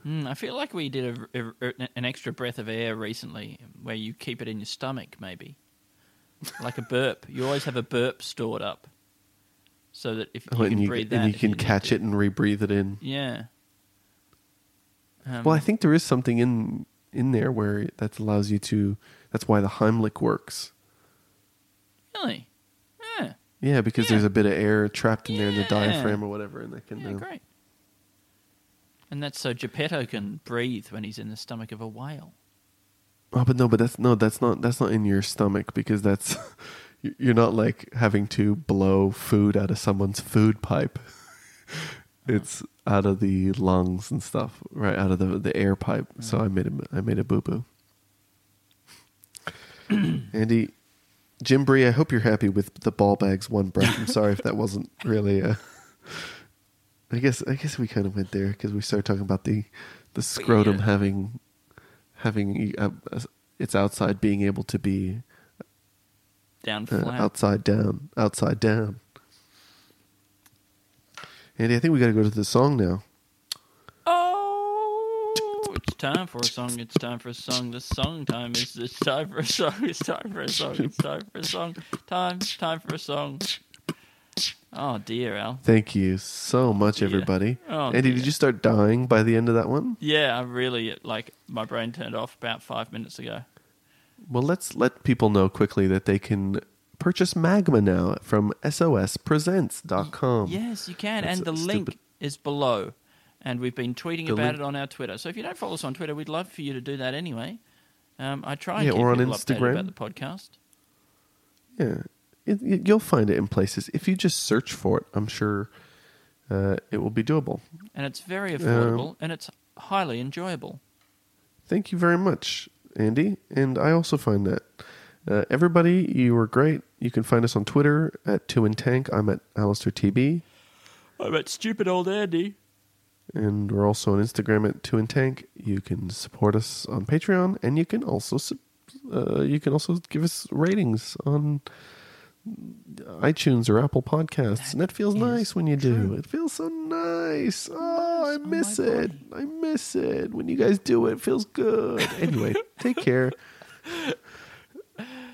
Mm, I feel like we did a, a- an extra breath of air recently where you keep it in your stomach, maybe. Like a burp. You always have a burp stored up. So that if you Oh, can you, breathe that. and you can need catch it and rebreathe it in. Yeah. Um, well, I think there is something in in there where that allows you to. That's why the Heimlich works. Really? Yeah. Yeah, because Yeah. there's a bit of air trapped in there in the diaphragm or whatever, and that can. Yeah, uh, great. And that's so Geppetto can breathe when he's in the stomach of a whale. Oh, but no, but that's no, that's not that's not in your stomach because that's you- you're not like having to blow food out of someone's food pipe. it's out of the lungs and stuff, right out of the the air pipe. So I made a I made a boo boo. Andy, Jim Bree, I hope you're happy with the ball bags one breath. I'm sorry if that wasn't really. Uh, I guess I guess we kind of went there because we started talking about the the scrotum yeah. having having uh, uh, its outside being able to be Down uh, flat. outside down, outside down. Andy, I think we got to go to the song now. Oh, it's time for a song. It's time for a song. The song time is it's time for a song. It's time for a song. It's time for a song. Time, time for a song. Oh dear, Al. Thank you so much, everybody. Oh, Andy, dear. did you start dying by the end of that one? Yeah, I really like my brain turned off about five minutes ago. Well, let's let people know quickly that they can purchase Magma now from sospresents.com. Yes, you can, That's and the link stupid- is below. And we've been tweeting The about link- it on our Twitter. So if you don't follow us on Twitter, we'd love for you to do that anyway. Um, I try and Yeah, keep or on Instagram. about the podcast. Yeah, it, it- you'll find it in places. If you just search for it, I'm sure uh, it will be doable. And it's very Um, affordable and it's highly enjoyable. Thank you very much, Andy. And I also find that uh, everybody, you were great. You can find us on Twitter at Two and Tank. I'm at Alistair TB, I'm at stupid old Andy. and we're also on Instagram at Two and Tank. You can support us on Patreon, and you can also sub- uh, you can also give us ratings on iTunes or Apple Podcasts, and that feels nice when you do. It feels so nice. Oh, I Nice. Oh, miss my it. I miss it when you guys do it. It feels good. Anyway, take care.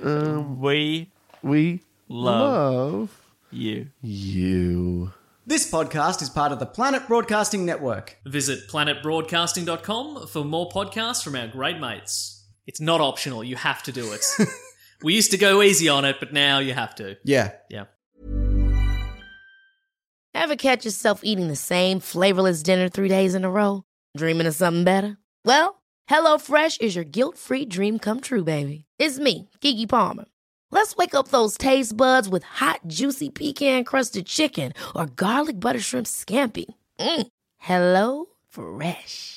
Um, We We Love. love you. you. This podcast is part of the Planet Broadcasting Network. Visit planetbroadcasting.com for more podcasts from our great mates. It's not optional, you have to do it. we used to go easy on it, but now you have to. Yeah. Yeah. Ever catch yourself eating the same flavorless dinner three days in a row? Dreaming of something better? Well, HelloFresh is your guilt free dream come true, baby. It's me, Keke Palmer. Let's wake up those taste buds with hot, juicy pecan crusted chicken or garlic butter shrimp scampi. Mm. Hello Fresh.